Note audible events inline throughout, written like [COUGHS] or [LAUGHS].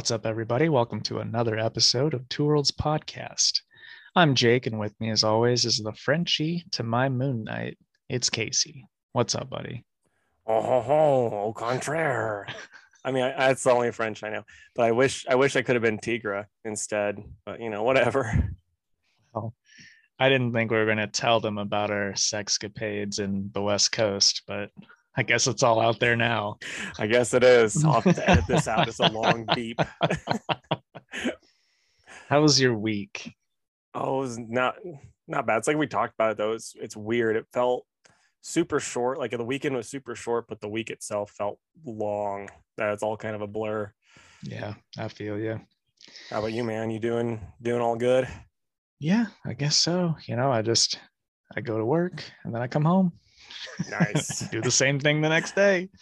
What's up, everybody? Welcome to another episode of Two Worlds Podcast. I'm Jake, and with me, as always, is the Frenchie to my Moon Knight. It's Casey. What's up, buddy? Oh, ho, ho, au contraire. I mean, I, that's the only French I know, but I wish I wish I could have been Tigra instead. But you know, whatever. Well, I didn't think we were going to tell them about our sexcapades in the West Coast, but I guess it's all out there now. I guess it is. I'll have to edit this out. It's a long [LAUGHS] beep. How was your week? Oh, it was not not bad. It's like we talked about it though. It's it's weird. It felt super short. Like the weekend was super short, but the week itself felt long. That's all kind of a blur. Yeah, I feel you. How about you, man? You doing doing all good? Yeah, I guess so. You know, I just I go to work and then I come home. Nice. [LAUGHS] Do the same thing the next day. [LAUGHS]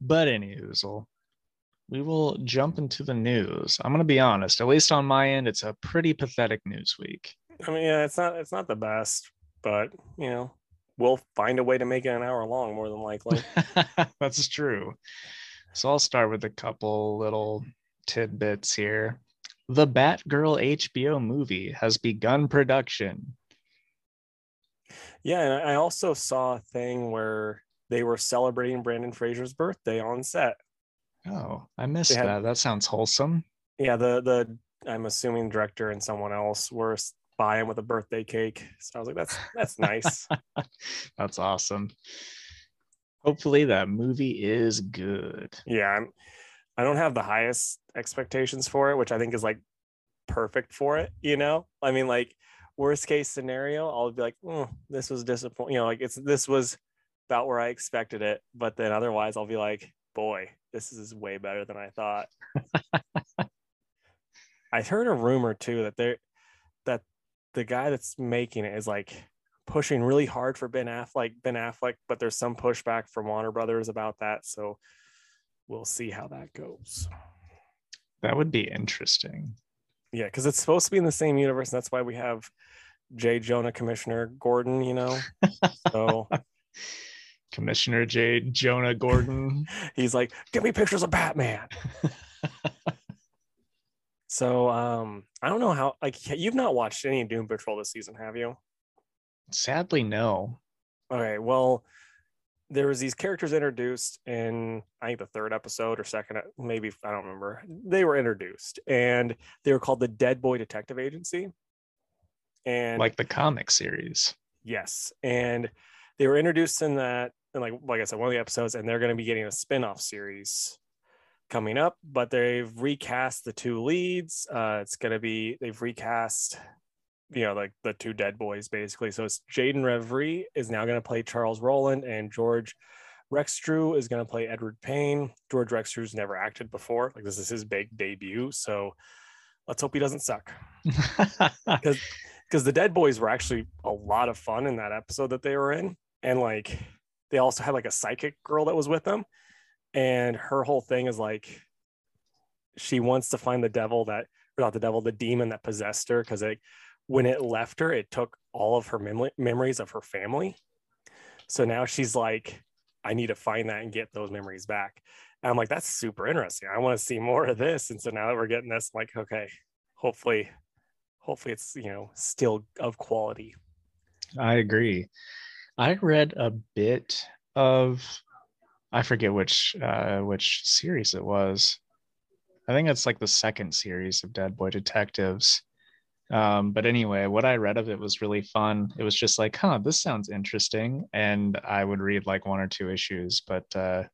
But anywho, we will jump into the news. I'm gonna be honest, at least on my end, it's a pretty pathetic news week. I mean, yeah, it's not it's not the best, but you know, we'll find a way to make it an hour long more than likely. [LAUGHS] That's true. So I'll start with a couple little tidbits here. The Batgirl HBO movie has begun production. Yeah, and I also saw a thing where they were celebrating Brendan Fraser's birthday on set. Oh, I missed had- that. That sounds wholesome. Yeah, the the I'm assuming director and someone else were by him with a birthday cake. So I was like, that's that's nice. [LAUGHS] That's awesome. Hopefully that movie is good. yeah, I'm I don't have the highest expectations for it, which I think is like perfect for it, you know? I mean, like worst case scenario, I'll be like, oh, this was disappointing. You know, like it's this was about where I expected it, but then otherwise I'll be like, boy, this is way better than I thought. I heard a rumor too that they that the guy that's making it is like pushing really hard for Ben Affleck, Ben Affleck, but there's some pushback from Warner Brothers about that. So we'll see how that goes. That would be interesting. Yeah, because it's supposed to be in the same universe, and that's why we have J. Jonah Commissioner Gordon, you know. So [LAUGHS] Commissioner J. Jonah Gordon. [LAUGHS] he's like, give me pictures of Batman. [LAUGHS] So um I don't know how like you've not watched any Doom Patrol this season, have you? Sadly, no. Okay, well, there was these characters introduced in I think the third episode or second, maybe I don't remember. They were introduced, and they were called the Dead Boy Detective Agency. And Like the comic series. yes, and they were introduced in that, and like like I said, one of the episodes, and they're going to be getting a spin-off series coming up. But they've recast the two leads. Uh, it's going to be they've recast you know, like the two dead boys basically. So it's Jayden Revri is now going to play Charles Roland, and George Rex Rexstrew is going to play Edward Paine. George Rex Rexstrew's never acted before. Like this is his big debut. So let's hope he doesn't suck. [LAUGHS] Because the dead boys were actually a lot of fun in that episode that they were in. And like they also had like a psychic girl that was with them. And her whole thing is like she wants to find the devil that or not the devil, the demon that possessed her. Cause like when it left her, it took all of her mem- memories of her family. So now she's like, I need to find that and get those memories back. And I'm like, that's super interesting. I want to see more of this. And so now that we're getting this, I'm like, okay, hopefully, hopefully it's you know still of quality. I agree. I read a bit of I forget which uh which series it was. I think it's like the second series of Dead Boy Detectives. Um, but anyway, what I read of it was really fun. It was just like, huh, this sounds interesting. And I would read like one or two issues, but uh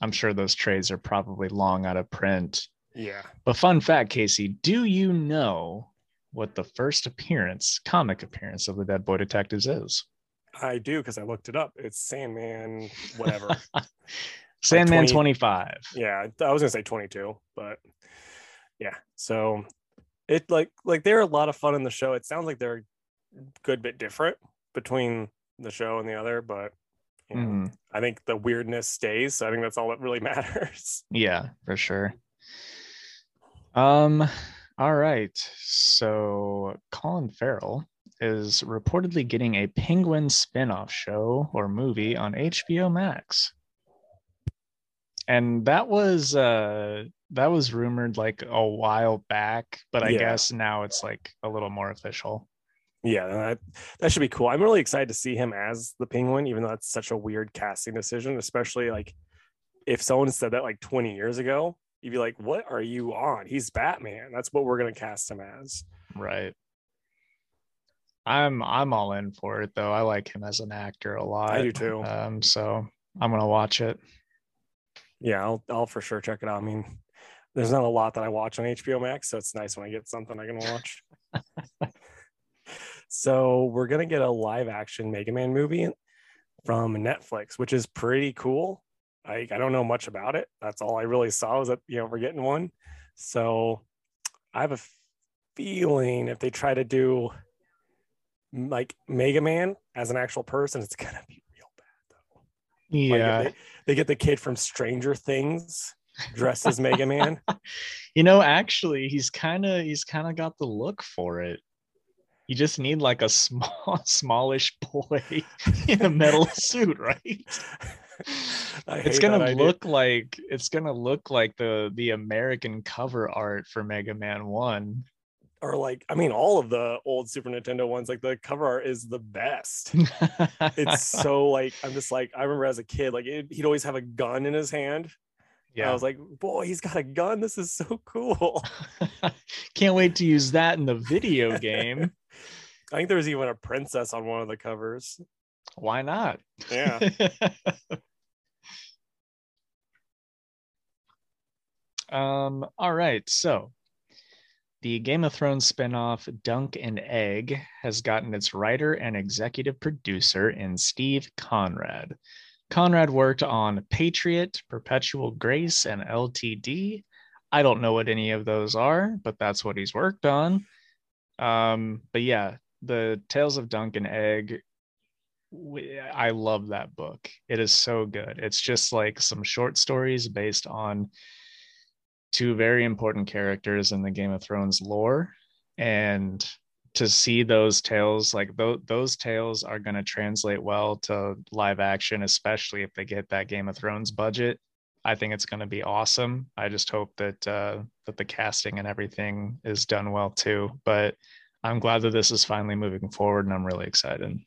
I'm sure those trades are probably long out of print. Yeah. But fun fact, Casey, do you know what the first appearance, comic appearance of the Dead Boy Detectives is? I do because I looked it up. It's Sandman, whatever. [LAUGHS] Sandman 20 25. yeah, I was gonna say 22, but yeah. So it like like they're a lot of fun in the show. It sounds like they're a good bit different between the show and the other, but you know, Mhm. I think the weirdness stays. So I think that's all that really [LAUGHS] matters. Yeah, for sure. Um, all right. So Colin Farrell is reportedly getting a penguin spin-off show or movie on HBO Max. and that was uh that was rumored like a while back, but I Yeah. guess now it's like a little more official. Yeah, that, that should be cool. I'm really excited to see him as the penguin, even though that's such a weird casting decision, especially like if someone said that like 20 years ago, you'd be like, what are you on? He's Batman. That's what we're gonna cast him as. Right. I'm I'm all in for it though. I like him as an actor a lot. I do too. Um, so I'm gonna watch it. Yeah, I'll I'll for sure check it out. I mean, there's not a lot that I watch on HBO Max, so it's nice when I get something I can watch. [LAUGHS] so we're gonna get a live action Mega Man movie from Netflix, which is pretty cool. I I don't know much about it. That's all I really saw was that you know we're getting one. So I have a feeling if they try to do like Mega Man as an actual person, it's gonna be real bad though. Like, Yeah. they, they get the kid from Stranger Things dressed as Mega Man. [LAUGHS] You know, actually, he's kind of he's kind of got the look for it. You just need like a [LAUGHS] small, smallish boy [LAUGHS] in a metal suit, right? [LAUGHS] It's gonna look like it's gonna look like the the American cover art for Mega Man One. or like I mean all of the old Super Nintendo ones, like the cover art is the best. It's [LAUGHS] so like I'm just like I remember as a kid, like it, he'd always have a gun in his hand. Yeah. I was like, boy, he's got a gun. This is so cool. [LAUGHS] Can't wait to use that in the video game. I think there was even a princess on one of the covers. Why not? Yeah. Um, all right. So the Game of Thrones spinoff Dunk and Egg has gotten its writer and executive producer in Steve Conrad. Conrad worked on Patriot, Perpetual Grace, and LTD. I don't know what any of those are, but that's what he's worked on. Um, but yeah, the Tales of Dunk and Egg we- I love that book. It is so good. It's just like some short stories based on two very important characters in the Game of Thrones lore. And to see those tales, like th- those tales are going to translate well to live action, especially if they get that Game of Thrones budget. I think it's going to be awesome. I just hope that uh, that the casting and everything is done well too. But I'm glad that this is finally moving forward, and I'm really excited.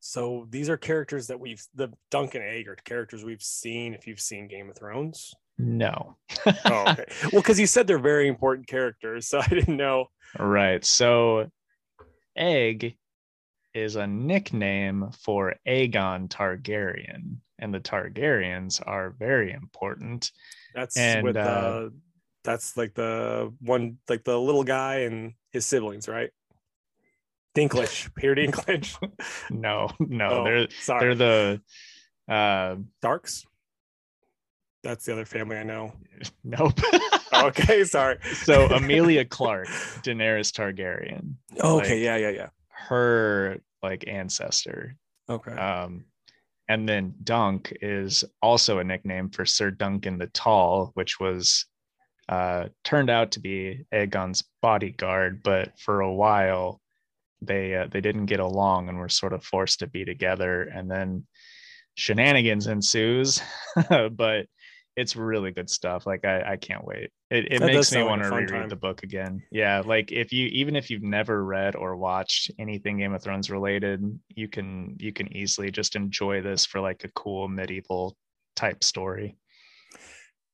So these are characters that we've the Dunk and Egg are characters we've seen if you've seen Game of Thrones. No. Oh, okay. [LAUGHS] well, because you said they're very important characters, so I didn't know. Right. So, Egg is a nickname for Aegon Targaryen, and the Targaryens are very important. That's And, with uh, uh, that's like the one like the little guy and his siblings, right? Dinklage, [LAUGHS] Peter Dinklage. No, no, oh, they're sorry, they're the uh Darks. That's the other family I know. [LAUGHS] nope. Okay, sorry. [LAUGHS] so Amelia [LAUGHS] Clarke, Daenerys Targaryen, Oh, like- okay, yeah, yeah, yeah. her like ancestor. Okay. Um, and then Dunk is also a nickname for Sir Duncan the Tall, which was uh, turned out to be Aegon's bodyguard, but for a while they uh, they didn't get along and were sort of forced to be together, and then shenanigans ensues. but it's really good stuff. Like I, I can't wait. It, it That makes me like want to reread time. the book again. Yeah, like if you even if you've never read or watched anything Game of Thrones related, you can you can easily just enjoy this for like a cool medieval type story.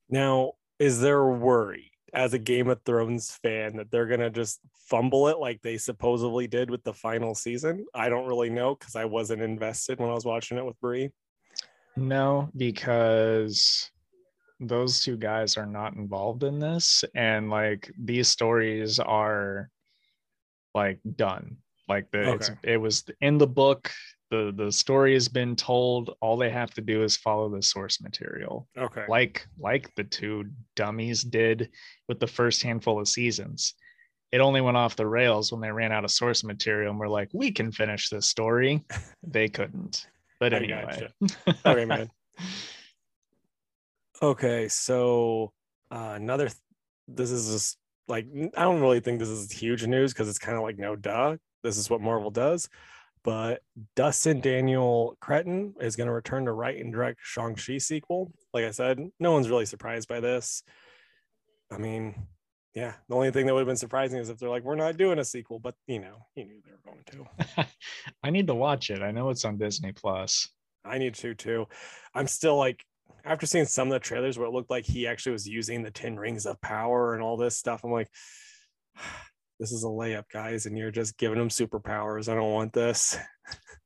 Now, is there a worry as a Game of Thrones fan that they're gonna just fumble it like they supposedly did with the final season? I don't really know because I wasn't invested when I was watching it with Brie. No, because those two guys are not involved in this and like these stories are like done. Like the it's, Okay. it was in the book, the the story has been told. All they have to do is follow the source material. Okay. Like like the two dummies did with the first handful of seasons. It only went off the rails when they ran out of source material and were like, we can finish this story. [LAUGHS] They couldn't. But anyway. okay, man. [LAUGHS] Okay, so uh, another. Th- this is just like I don't really think this is huge news because it's kind of like no duh. This is what Marvel does, But Destin Daniel Cretton is going to return to write and direct Shang-Chi sequel. Like I said, no one's really surprised by this. I mean, yeah, the only thing that would have been surprising is if they're like, we're not doing a sequel, but you know, you knew they were going to. [LAUGHS] I need to watch it. I know it's on Disney Plus. I need to too. I'm still like, after seeing some of the trailers where it looked like he actually was using the 10 rings of power and all this stuff, I'm like, [SIGHS] this is a layup, guys, and you're just giving them superpowers. I don't want this.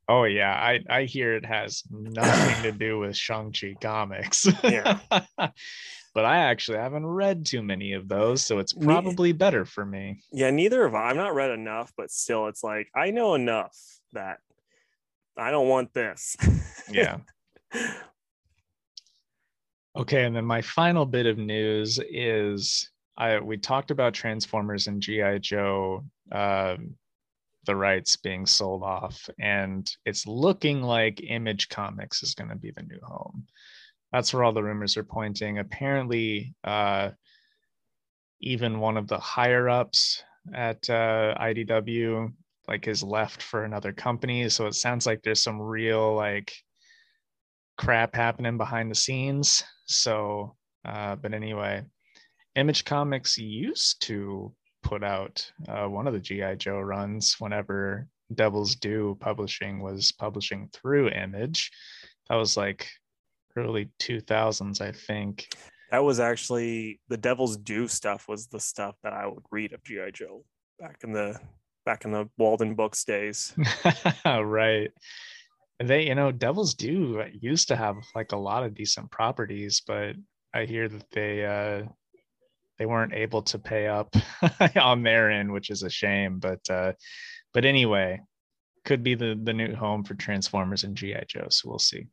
Oh yeah, I I hear it has [LAUGHS] nothing to do with Shang-Chi comics. Yeah. [LAUGHS] but I actually haven't read too many of those, so it's probably better for me. Yeah, neither have I. I've not read enough, but still, it's like I know enough that I don't want this. Yeah. [LAUGHS] Okay, and then my final bit of news is I we talked about Transformers and GI Joe, um, the rights being sold off, and it's looking like Image Comics is going to be the new home. That's where all the rumors are pointing. Apparently, uh, even one of the higher ups at uh, IDW like is left for another company, so it sounds like there's some real like crap happening behind the scenes. So, uh, but anyway, Image Comics used to put out uh, one of the GI Joe runs whenever Devil's Due Publishing was publishing through Image. That was like early 2000s, I think. that was actually the Devil's Due stuff was the stuff that I would read of GI Joe back in the back in the Waldenbooks days. [LAUGHS] right. They, you know, Devil's Due used to have like a lot of decent properties, but I hear that they uh they weren't able to pay up [LAUGHS] on their end, which is a shame. But uh but anyway, could be the the new home for Transformers and GI Joe. So we'll see.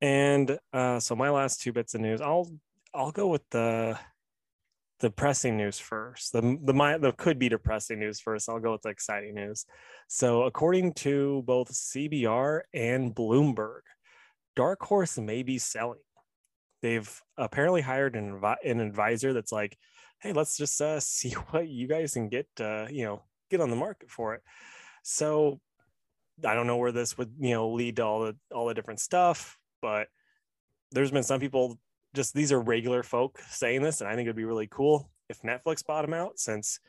And uh, so my last two bits of news, I'll I'll go with the the pressing news first. The the my the could be depressing news first. I'll go with the exciting news. So according to both CBR and Bloomberg, Dark Horse may be selling. They've apparently hired an, an advisor that's like, hey, let's just uh, [LAUGHS] see what you guys can get, uh, you know, get on the market for it. So I don't know where this would, you know, lead to all the all the different stuff, but there's been some people just these are regular folk saying this, and I think it'd be really cool if Netflix bought them out since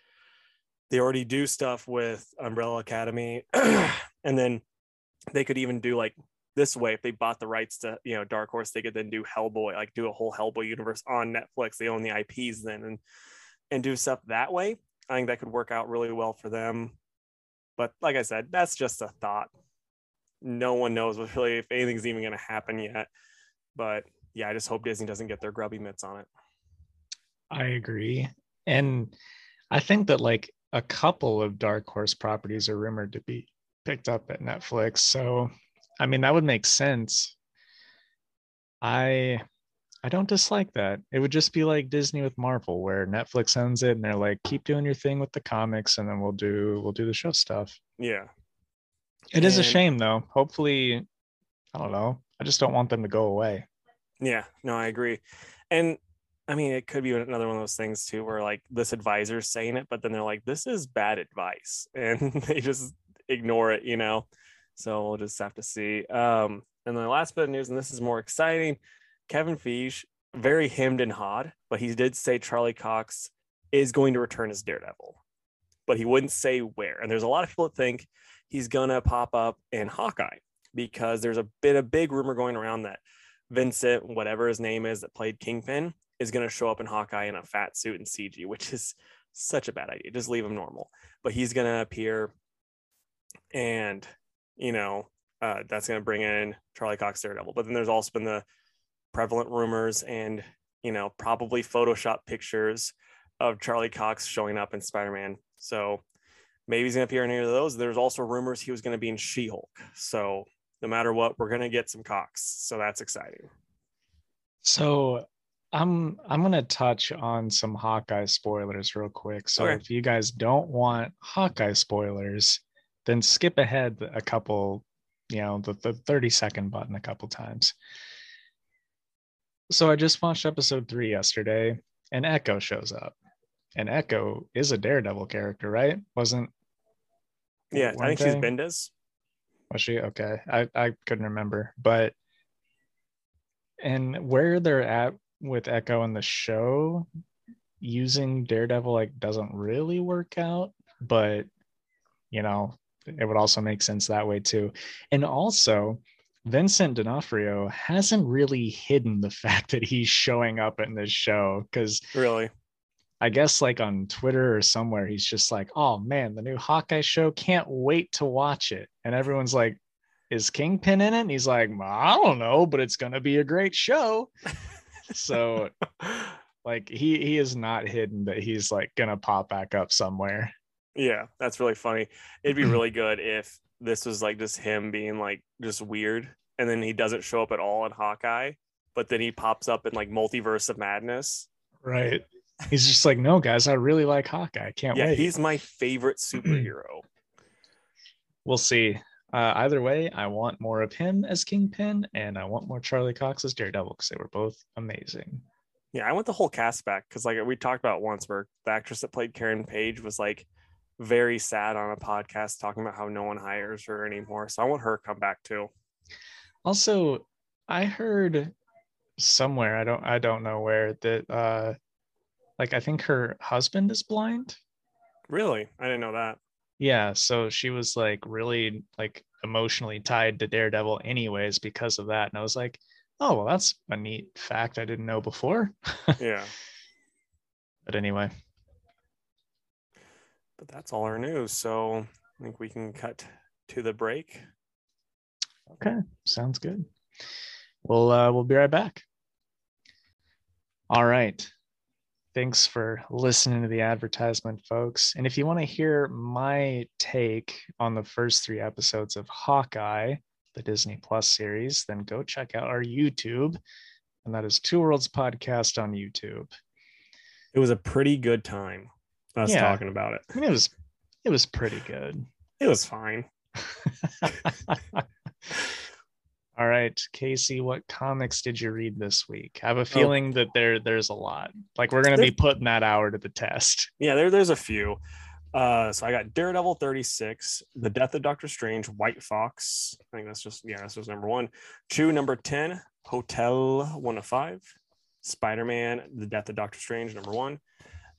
they already do stuff with Umbrella Academy, [CLEARS THROAT] and then they could even do like this way if they bought the rights to you know Dark Horse, they could then do Hellboy, like do a whole Hellboy universe on Netflix. They own the IPs then, and and do stuff that way. I think that could work out really well for them. But like I said, that's just a thought. No one knows really if anything's even going to happen yet. But yeah, I just hope Disney doesn't get their grubby mitts on it. I agree. And I think that like a couple of Dark Horse properties are rumored to be picked up at Netflix. So, I mean, that would make sense. I I don't dislike that. It would just be like Disney with Marvel where Netflix owns it and they're like keep doing your thing with the comics and then we'll do we'll do the show stuff. Yeah. It is a shame though. Hopefully I don't know. I just don't want them to go away. Yeah, no, I agree. And I mean, it could be another one of those things too, where like this advisor's saying it, but then they're like, this is bad advice. [LAUGHS] And they just ignore it, you know? So we'll just have to see. Um, and the last bit of news, and this is more exciting Kevin Feige, very hemmed and hawed, but he did say Charlie Cox is going to return as Daredevil, but he wouldn't say where. And there's a lot of people that think he's going to pop up in Hawkeye because there's a bit a big rumor going around that Vincent, whatever his name is, that played Kingpin, is going to show up in Hawkeye in a fat suit and CG, which is such a bad idea. Just leave him normal. But he's going to appear, and you know uh, that's going to bring in Charlie Cox Daredevil. But then there's also been the prevalent rumors and you know probably Photoshop pictures of Charlie Cox showing up in Spider-Man. So maybe he's going to appear in any of those. There's also rumors he was going to be in She-Hulk. So no matter what, we're going to get some Cox. So that's exciting. So I'm I'm gonna touch on some Hawkeye spoilers real quick. So Okay. if you guys don't want Hawkeye spoilers, then skip ahead a couple, you know, the, the 30 second button a couple times. So I just watched episode three yesterday, and Echo shows up. And Echo is a Daredevil character, right? Wasn't Yeah, I think she's? Bendis. Was she okay? I I couldn't remember, but and where they're at with Echo in the show, using Daredevil like doesn't really work out, but you know it would also make sense that way too. And also, Vincent D'Onofrio hasn't really hidden the [LAUGHS] fact that he's showing up in this show because Really? I guess like on Twitter or somewhere, he's just like, oh man, the new Hawkeye show, can't wait to watch it. And everyone's like, is Kingpin in it? And he's like, I don't know, but it's gonna be a great show. so [LAUGHS] like he he is not hidden that he's like gonna pop back up somewhere. Yeah, that's really funny. It'd be [CLEARS THROAT] really good if this was like just him being like just weird, and then he doesn't show up at all in Hawkeye, but then he pops up in like Multiverse of Madness. Right. He's just like, no, guys, I really like Hawkeye. I can't Yeah, wait. he's my favorite [CLEARS THROAT] superhero. We'll see. Uh, either way, I want more of him as Kingpin, and I want more Charlie Cox as Daredevil because they were both amazing. Yeah, I want the whole cast back because like we talked about once where the actress that played Karen Page was like very sad on a podcast talking about how no one hires her anymore. So I want her to come back too. Also, I heard somewhere I don't I don't know where that uh like I think her husband is blind. Really? I didn't know that. Yeah, so she was like really like emotionally tied to Daredevil anyways because of that. And I was like, oh well that's a neat fact I didn't know before. [LAUGHS] Yeah. But anyway, But that's all our news. So I think we can cut to the break. okay, sounds good. We'll uh we'll be right back. All right. Thanks for listening to the advertisement, folks. And if you want to hear my take on the first three episodes of Hawkeye, the Disney Plus series, then go check out our YouTube. And that is Two Worlds Podcast on YouTube. It was a pretty good time us Yeah. talking about it. I mean, it was it was pretty good. It was fine. [LAUGHS] All right, Casey, what comics did you read this week? I have a Oh. feeling that there there's a lot. Like we're gonna be putting that hour to the test. Yeah, there, there's a few. Uh, so I got Daredevil 36, The Death of Doctor Strange, White Fox. I think that's just, yeah, that's just number one. Chu number 10, Hotell 105, Spider Man, The Death of Doctor Strange, number one.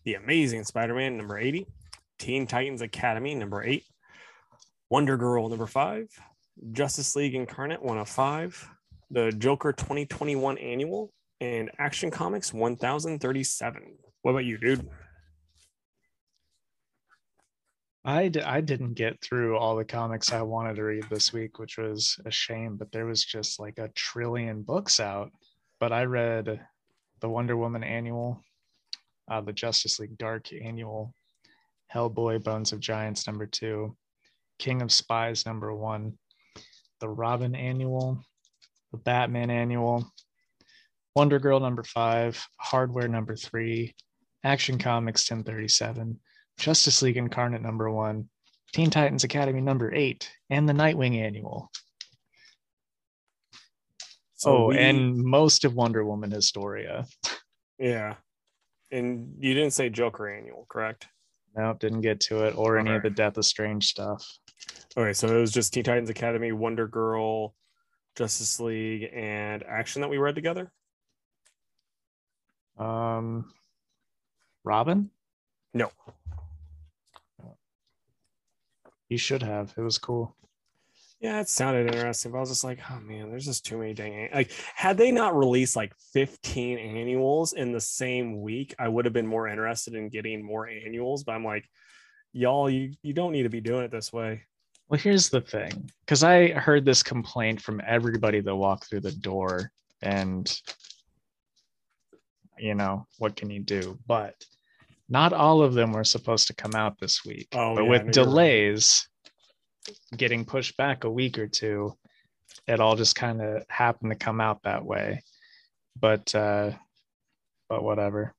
The Amazing Spider Man, number 80. Teen Titans Academy, number eight. Wonder Girl, number five. Justice League Incarnate, 105. The Joker 2021 Annual, and Action Comics 1037. What about you, dude? I d- I didn't get through all the comics I wanted to read this week, which was a shame. But there was just like a trillion books out. But I read the Wonder Woman annual, uh, the Justice League Dark annual, Hellboy Bones of Giants number two, King of Spies number one, the Robin annual, the Batman annual, Wonder Girl number five, Hardware number three, Action Comics 1037, Justice League Incarnate number one, Teen Titans Academy number eight, and the Nightwing annual. oh, we- and most of Wonder Woman Historia. yeah. And you didn't say Joker annual, correct? Nope, didn't get to it or any of the Death of Strange stuff. Okay, so it was just Teen Titans Academy, Wonder Girl, Justice League, and Action that we read together. Um, Robin, No, you should have. It was cool. yeah, it sounded interesting, but I was just like, oh man, there's just too many dang. an- Like, had they not released like 15 annuals in the same week, I would have been more interested in getting more annuals. But I'm like, y'all, you you don't need to be doing it this way. Well, here's the thing because I heard this complaint from everybody that walked through the door, and you know, what can you do? But not all of them were supposed to come out this week. Oh, but yeah, with right. delays getting pushed back a week or two, it all just kind of happened to come out that way. But uh but whatever.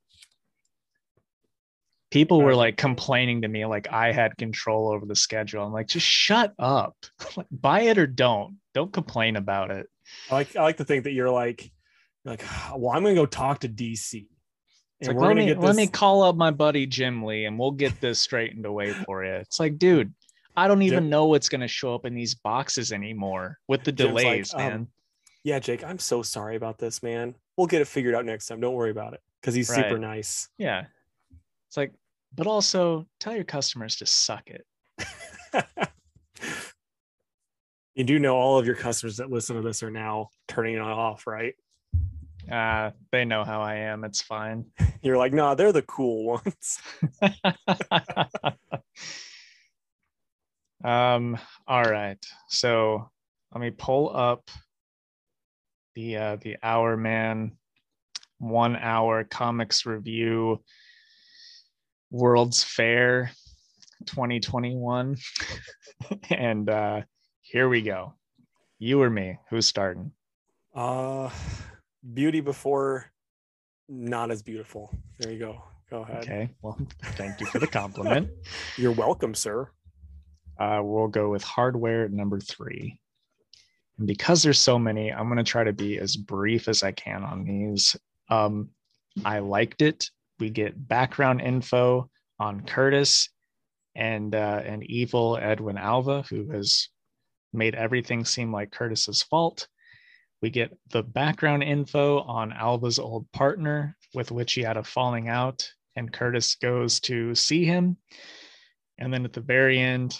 People were like complaining to me like I had control over the schedule. I'm like, just shut up. [LAUGHS] Like, Buy it or don't. Don't complain about it. I like I like to think that you're like, you're like, well, I'm gonna go talk to DC. And like, we're let gonna me get let me call up my buddy Jim Lee and we'll get this straightened away for you. It's like, dude, I don't even Jim- know what's going to show up in these boxes anymore with the Jim's like, delays, um, man. Yeah, Jake, I'm so sorry about this, man. We'll get it figured out next time. Don't worry about it. Because he's super nice. Yeah. It's like, but also tell your customers to suck it. [LAUGHS] you do know all of your customers that listen to this are now turning it off, right? Uh, they know how I am. It's fine. [LAUGHS] You're like, nah, they're the cool ones. [LAUGHS] um, all right. So let me pull up the uh the hour man one hour comics review World's Fair 2021. [LAUGHS] and uh here we go. You or me, who's starting? Uh beauty before not as beautiful. There you go. Go ahead. Okay. Well, thank you for the compliment. [LAUGHS] You're welcome, sir. uh, we'll go with hardware number three. And because there's so many, I'm going to try to be as brief as I can on these. Um, I liked it. We get background info on Curtis and uh, an evil Edwin Alva, who has made everything seem like Curtis's fault. We get the background info on Alva's old partner, with which he had a falling out, and Curtis goes to see him. And then at the very end,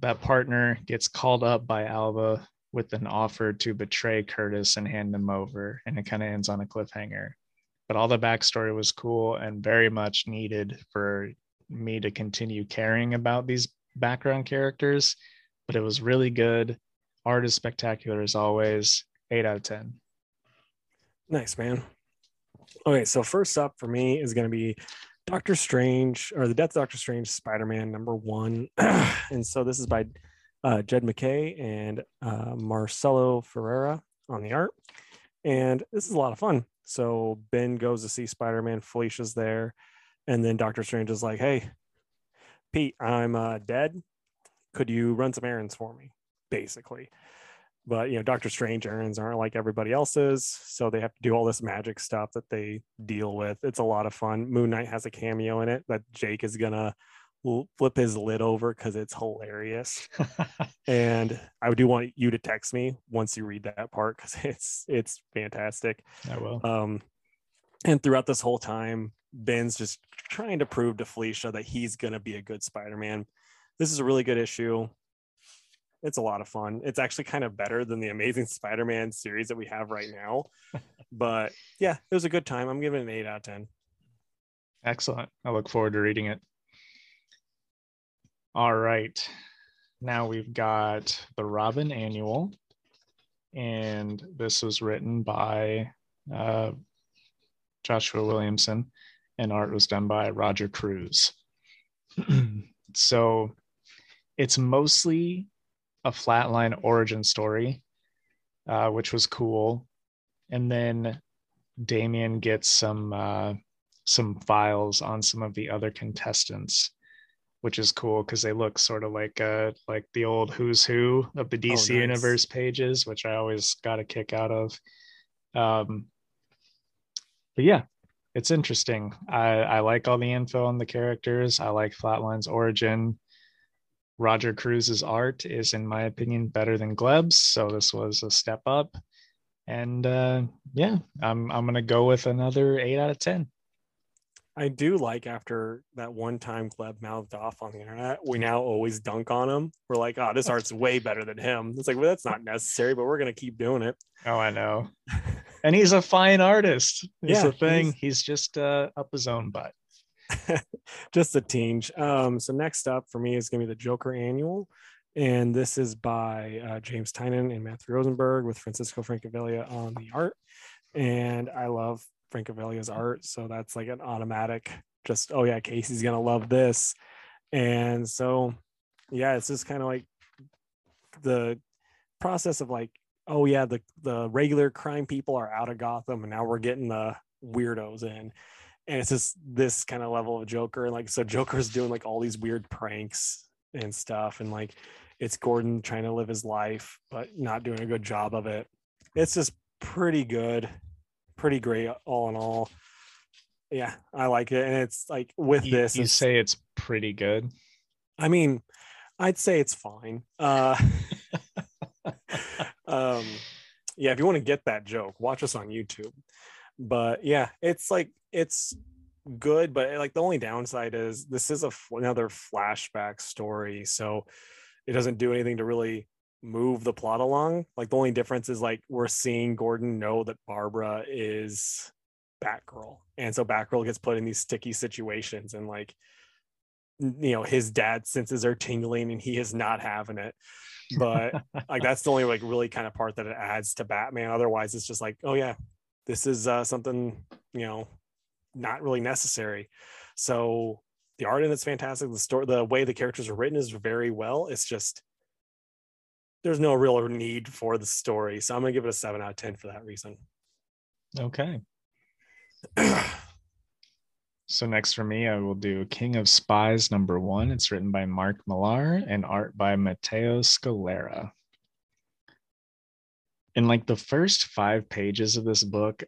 that partner gets called up by Alva with an offer to betray Curtis and hand him over. And it kind of ends on a cliffhanger. But all the backstory was cool and very much needed for me to continue caring about these background characters. But it was really good. Art is spectacular as always. Eight out of 10. Nice, man. Okay, so first up for me is going to be Doctor Strange or the Death of Doctor Strange Spider Man number one. [CLEARS THROAT] and so this is by uh, Jed MacKay and uh, Marcelo Ferreira on the art. And this is a lot of fun. So Ben goes to see Spider Man, Felicia's there. And then Doctor Strange is like, hey, Pete, I'm uh, dead. Could you run some errands for me? Basically but you know doctor strange errands aren't like everybody else's so they have to do all this magic stuff that they deal with it's a lot of fun moon knight has a cameo in it that jake is gonna l- flip his lid over because it's hilarious [LAUGHS] and i do want you to text me once you read that part because [LAUGHS] it's it's fantastic I will. um and throughout this whole time ben's just trying to prove to felicia that he's gonna be a good spider-man this is a really good issue it's a lot of fun. It's actually kind of better than the Amazing [LAUGHS] Spider-Man series that we have right now. but yeah, it was a good time. I'm giving it an eight out of ten. Excellent. I look forward to reading it. All right. Now we've got the Robin Annual, and this was written by uh, Joshua Williamson, and art was done by Roger Cruz. [CLEARS THROAT] so it's mostly a flatline origin story, uh, which was cool. And then Damian gets some uh, some files on some of the other contestants, which is cool because they look sort of like uh like the old who's who of the DC nice. universe pages, which I always got a kick out of. Um, but yeah, it's interesting. I, I like all the info on the characters. I like Flatline's origin. Roger Cruz's art is, in my opinion, better than Gleb's, so this was a step up. And uh, yeah, I'm I'm gonna go with another eight out of ten. I do like after that one time Gleb mouthed off on the internet, we now always dunk on him. We're like, oh, this art's way better than him. It's like, well, that's not necessary, but we're gonna keep doing it. Oh, I know. [LAUGHS] And he's a fine artist. Is Yeah, the thing. he's- He's, just uh, up his own butt. [LAUGHS] Just a tinge. Um, so next up for me is gonna be the Joker Annual. And this is by uh, James Tynion and Matthew Rosenberg with Francisco Francavilla on the art. And I love Francavilla's art. So that's like an automatic, just, oh yeah, Casey's going to love this. And so, yeah, it's just kind of like the process of like, oh yeah, the, the regular crime people are out of Gotham and now we're getting the weirdos in. And it's just this kind of level of Joker. And like, so Joker's doing like all these weird pranks and stuff. And like, it's Gordon trying to live his life, but not doing a good job of it. It's just pretty good, pretty great all in all. Yeah, I like it. And it's like with You, this, you say it's pretty good. I mean, I'd say it's fine. Uh, [LAUGHS] um, yeah, if you want to get that joke, watch us on YouTube. But yeah, it's like it's good, but like the only downside is this is a another flashback story, so it doesn't do anything to really move the plot along. Like the only difference is like we're seeing Gordon know that Barbara is Batgirl, and so Batgirl gets put in these sticky situations, and like you know his dad senses are tingling and he is not having it. But like [LAUGHS] that's the only like really kind of part that it adds to batman. Otherwise it's just like oh yeah this is uh, something you know not really necessary. So the art in it's fantastic. The story the way the characters are written is very well. It's just there's no real need for the story so i'm gonna give it a 7 out of 10 for that reason okay [CLEARS THROAT] So next for me, I will do King of Spies number one. It's written by Mark Millar and art by Matteo Scalera. In like the first five pages of this book,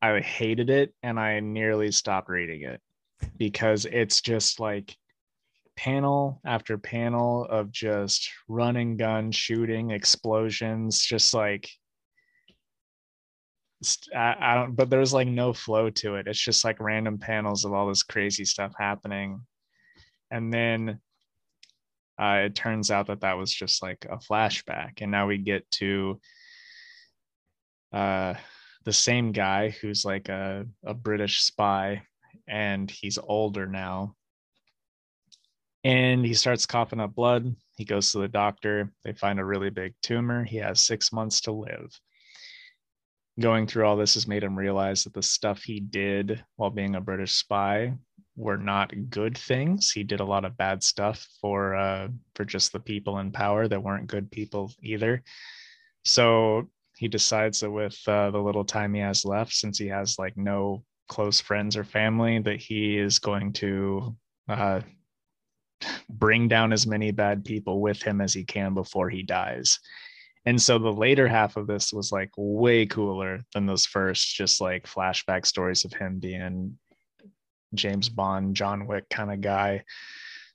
I hated it and I nearly stopped reading it because it's just like panel after panel of just running gun shooting explosions just like I, I don't but there's like no flow to it. It's just like random panels of all this crazy stuff happening. And then uh, it turns out that that was just like a flashback. And now we get to uh, the same guy who's like a, a british spy and he's older now and he starts coughing up blood he goes to the doctor they find a really big tumor he has six months to live going through all this has made him realize that the stuff he did while being a British spy were not good things. He did a lot of bad stuff for uh, for just the people in power that weren't good people either. So he decides that with uh, the little time he has left, since he has like no close friends or family, that he is going to uh, bring down as many bad people with him as he can before he dies. And so the later half of this was like way cooler than those first, just like flashback stories of him being James Bond, John Wick kind of guy.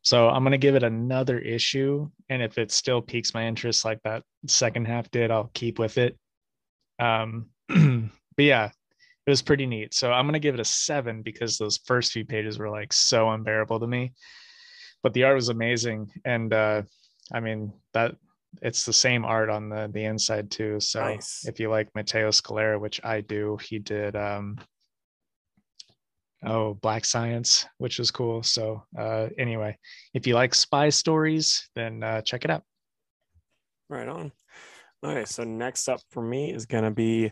So I'm gonna give it another issue, and if it still piques my interest like that second half did, I'll keep with it. Um, [CLEARS THROAT] but yeah, it was pretty neat. So I'm gonna give it a seven because those first few pages were like so unbearable to me, but the art was amazing, and uh, I mean that it's the same art on the the inside too. So nice. if you like Matteo Scalera, which I do, he did um oh Black Science, which is cool. So uh anyway, if you like spy stories, then uh check it out. Right on. Okay, so next up for me is gonna be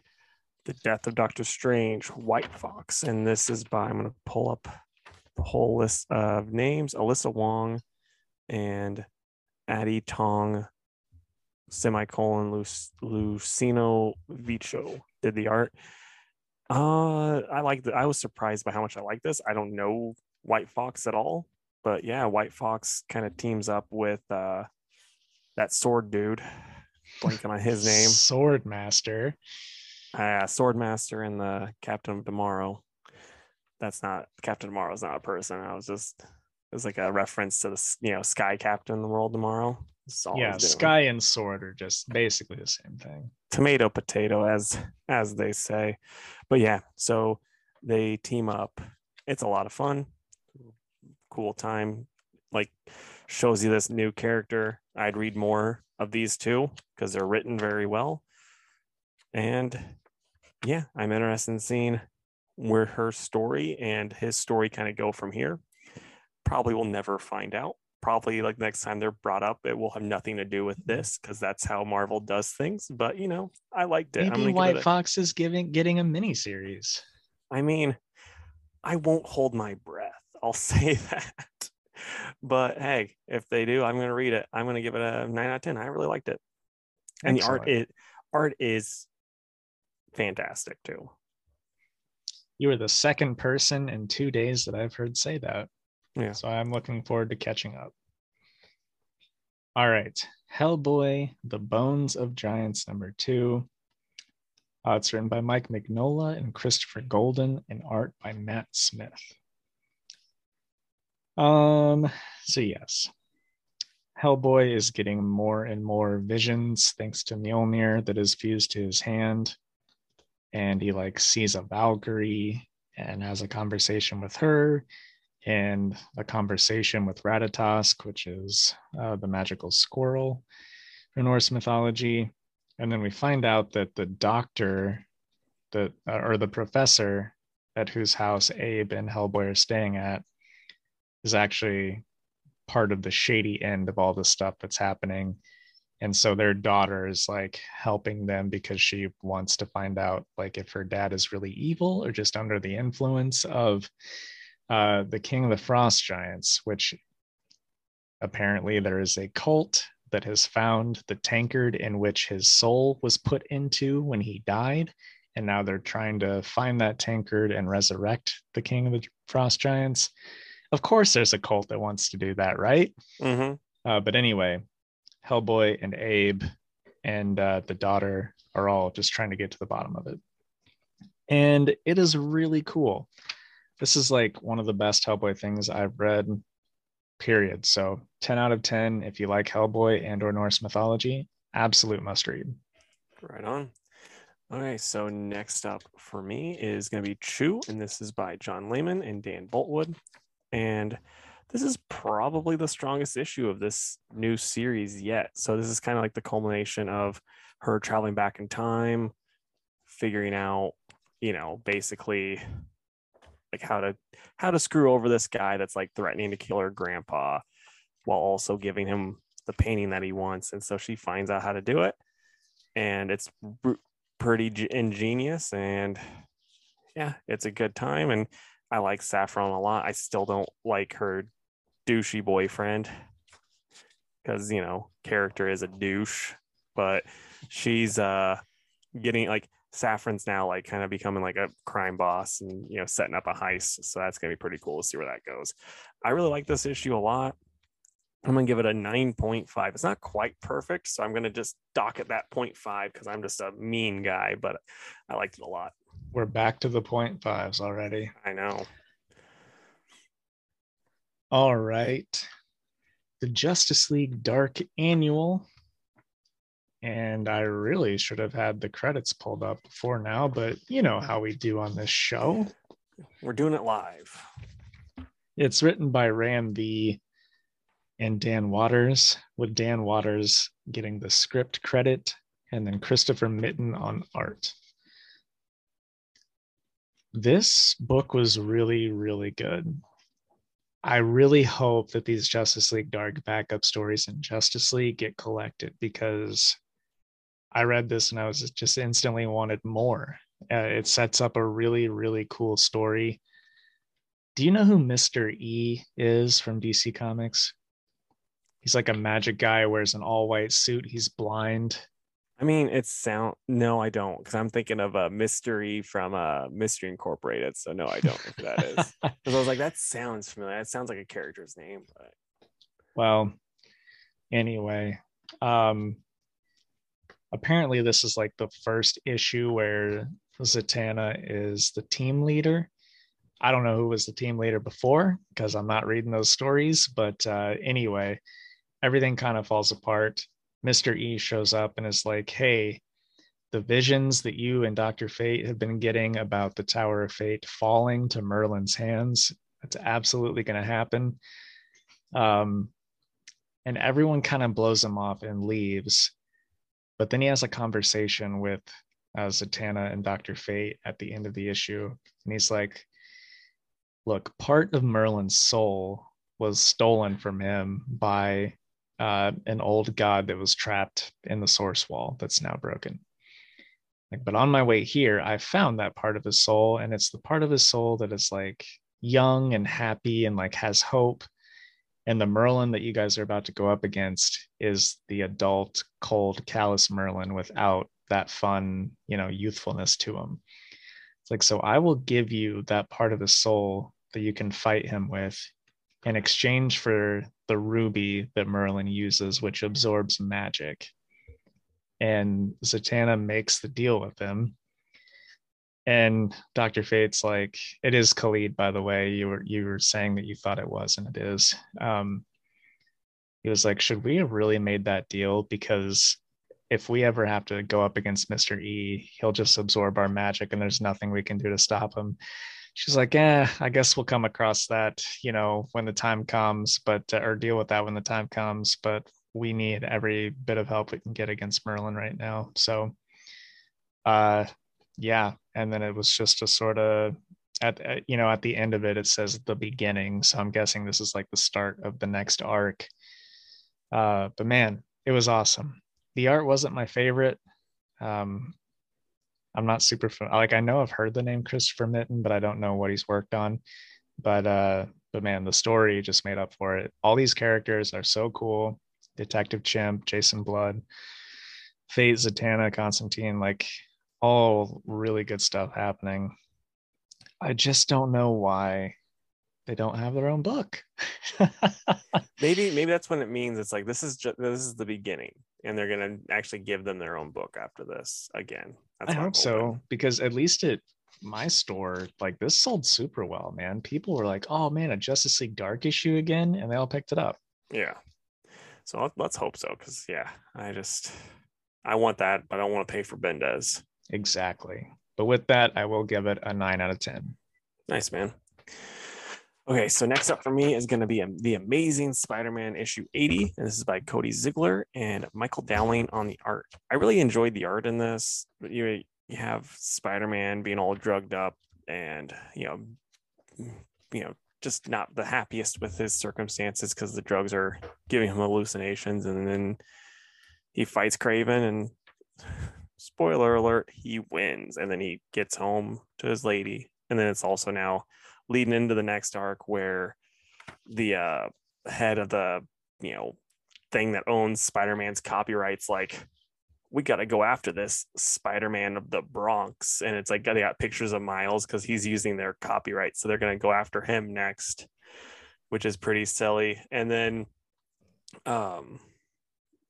the Death of Doctor Strange, White Fox, and this is by I'm gonna pull up whole list of names: Alyssa Wong and Addie Tong semicolon Lucino Vico did the art. Uh, I like that. I was surprised by how much I like this. I don't know White Fox at all, but yeah, White Fox kind of teams up with uh that sword dude. Blanking on his name. Sword Master. Uh, Sword Master and the Captain of Tomorrow. That's not Captain Tomorrow is not a person. I was just it was like a reference to the you know Sky Captain in the world tomorrow yeah, sky and sword are just basically the same thing. Tomato potato, as as they say. But yeah, so they team up. It's a lot of fun. Cool time. Like shows you this new character. I'd read more of these two because they're written very well. And yeah, I'm interested in seeing where her story and his story kind of go from here. Probably will never find out probably like next time they're brought up, it will have nothing to do with mm-hmm. this because that's how Marvel does things. But you know, I liked it. Maybe White Fox is giving getting a mini series. I mean, I won't hold my breath. I'll [LAUGHS] say that. But hey, if they do, I'm going to read it. I'm going to give it a nine out of ten. I really liked it, and Excellent. the art is art is fantastic too. You were the second person in two days that I've heard say that. Yeah. So I'm looking forward to catching up. All right. Hellboy, The Bones of Giants, number two. Uh, it's written by Mike Mignola and Christopher Golden and art by Matt Smith. Um, so yes. Hellboy is getting more and more visions thanks to Mjolnir that is fused to his hand. And he like sees a Valkyrie and has a conversation with her and a conversation with Ratatosk, which is uh, the magical squirrel in Norse mythology. And then we find out that the doctor that uh, or the professor at whose house Abe and Hellboy are staying at is actually part of the shady end of all the stuff that's happening. And so their daughter is like helping them because she wants to find out like if her dad is really evil or just under the influence of uh, the King of the Frost Giants, which apparently there is a cult that has found the tankard in which his soul was put into when he died. And now they're trying to find that tankard and resurrect the King of the Frost Giants. Of course, there's a cult that wants to do that, right? Mm-hmm. Uh, but anyway, Hellboy and Abe and uh, the daughter are all just trying to get to the bottom of it. And it is really cool this is like one of the best Hellboy things I've read, period. So 10 out of 10 if you like Hellboy and or Norse mythology, absolute must read. Right on. Okay, so next up for me is going to be Chu, and this is by John Layman and Dan Boultwood. And this is probably the strongest issue of this new series yet. So this is kind of like the culmination of her traveling back in time, figuring out, you know, basically like how to how to screw over this guy that's like threatening to kill her grandpa while also giving him the painting that he wants and so she finds out how to do it and it's pretty ingenious and yeah it's a good time and i like saffron a lot i still don't like her douchey boyfriend because you know character is a douche but she's uh getting like Saffron's now like kind of becoming like a crime boss and you know setting up a heist. So that's gonna be pretty cool to see where that goes. I really like this issue a lot. I'm gonna give it a 9.5. It's not quite perfect, so I'm gonna just dock at that 0.5 because I'm just a mean guy, but I liked it a lot. We're back to the 0.5s already. I know. All right. The Justice League Dark Annual and I really should have had the credits pulled up before now, but you know how we do on this show. We're doing it live. It's written by Ram V and Dan Watters, with Dan Watters getting the script credit and then Christopher Mitten on art. This book was really, really good. I really hope that these Justice League Dark backup stories in Justice League get collected because I read this and I was just instantly wanted more. Uh, it sets up a really, really cool story. Do you know who Mr. E is from DC Comics? He's like a magic guy, wears an all white suit. He's blind. I mean, it's sound. No, I don't, because I'm thinking of a mystery from uh, Mystery Incorporated. So no, I don't know who that is. [LAUGHS] Because I was like, that sounds familiar. That sounds like a character's name. But well, anyway, um, apparently this is like the first issue where Zatanna is the team leader. I don't know who was the team leader before because I'm not reading those stories, but uh, anyway, everything kind of falls apart. Mr. E shows up and is like, "Hey, the visions that you and Dr. Fate have been getting about the Tower of Fate falling to Merlin's hands, that's absolutely going to happen." Um, and everyone kind of blows him off and leaves but then he has a conversation with uh, Zatanna and Dr. Fate at the end of the issue. And he's like, look, part of Merlin's soul was stolen from him by uh, an old god that was trapped in the source wall that's now broken. Like, but on my way here, I found that part of his soul, and it's the part of his soul that is like young and happy and like has hope and the Merlin that you guys are about to go up against is the adult, cold, callous Merlin without that fun, you know, youthfulness to him. It's like, so I will give you that part of the soul that you can fight him with in exchange for the ruby that Merlin uses, which absorbs magic. And Zatanna makes the deal with him and Dr. Fate's like, it is Khalid, by the way. You were you were saying that you thought it was, and it is. Um, he was like, should we have really made that deal? Because if we ever have to go up against Mr. E, he'll just absorb our magic and there's nothing we can do to stop him. She's like, yeah, I guess we'll come across that, you know, when the time comes, but uh, or deal with that when the time comes. But we need every bit of help we can get against Merlin right now. So, uh, yeah. And then it was just a sort of at, at you know at the end of it it says the beginning so i'm guessing this is like the start of the next arc uh but man it was awesome the art wasn't my favorite. Um, I'm not super familiar. like I know I've heard the name Christopher Mitten, but I don't know what he's worked on. But uh, but man, the story just made up for it. All these characters are so cool. Detective Chimp, Jason Blood, Fate, Zatanna, Constantine, like all really good stuff happening. I just don't know why they don't have their own book. [LAUGHS] maybe maybe that's what it means it's like this is just this is the beginning and they're gonna actually give them their own book after this again. That's I hope so because at least at my store, like this sold super well, man. People were like, "Oh man, a Justice League Dark issue again," and they all picked it up. Yeah. So let's hope so, because yeah, I just I want that, but I don't want to pay for Bendis. Exactly. But with that, I will give it a nine out of ten. Nice man. Okay, so next up for me is going to be the Amazing Spider-Man issue 80, and this is by Cody Ziglar and Michael Dowling on the art. I really enjoyed the art in this. You you have Spider-Man being all drugged up and you know, you know, just not the happiest with his circumstances because the drugs are giving him hallucinations, and then he fights Kraven and [SIGHS] spoiler alert, he wins, and then he gets home to his lady, and then it's also now leading into the next arc where the uh, head of the you know thing that owns Spider-Man's copyrights like we got to go after this Spider-Man of the Bronx. And it's like they got pictures of Miles cuz he's using their copyright so they're going to go after him next which is pretty silly. And then um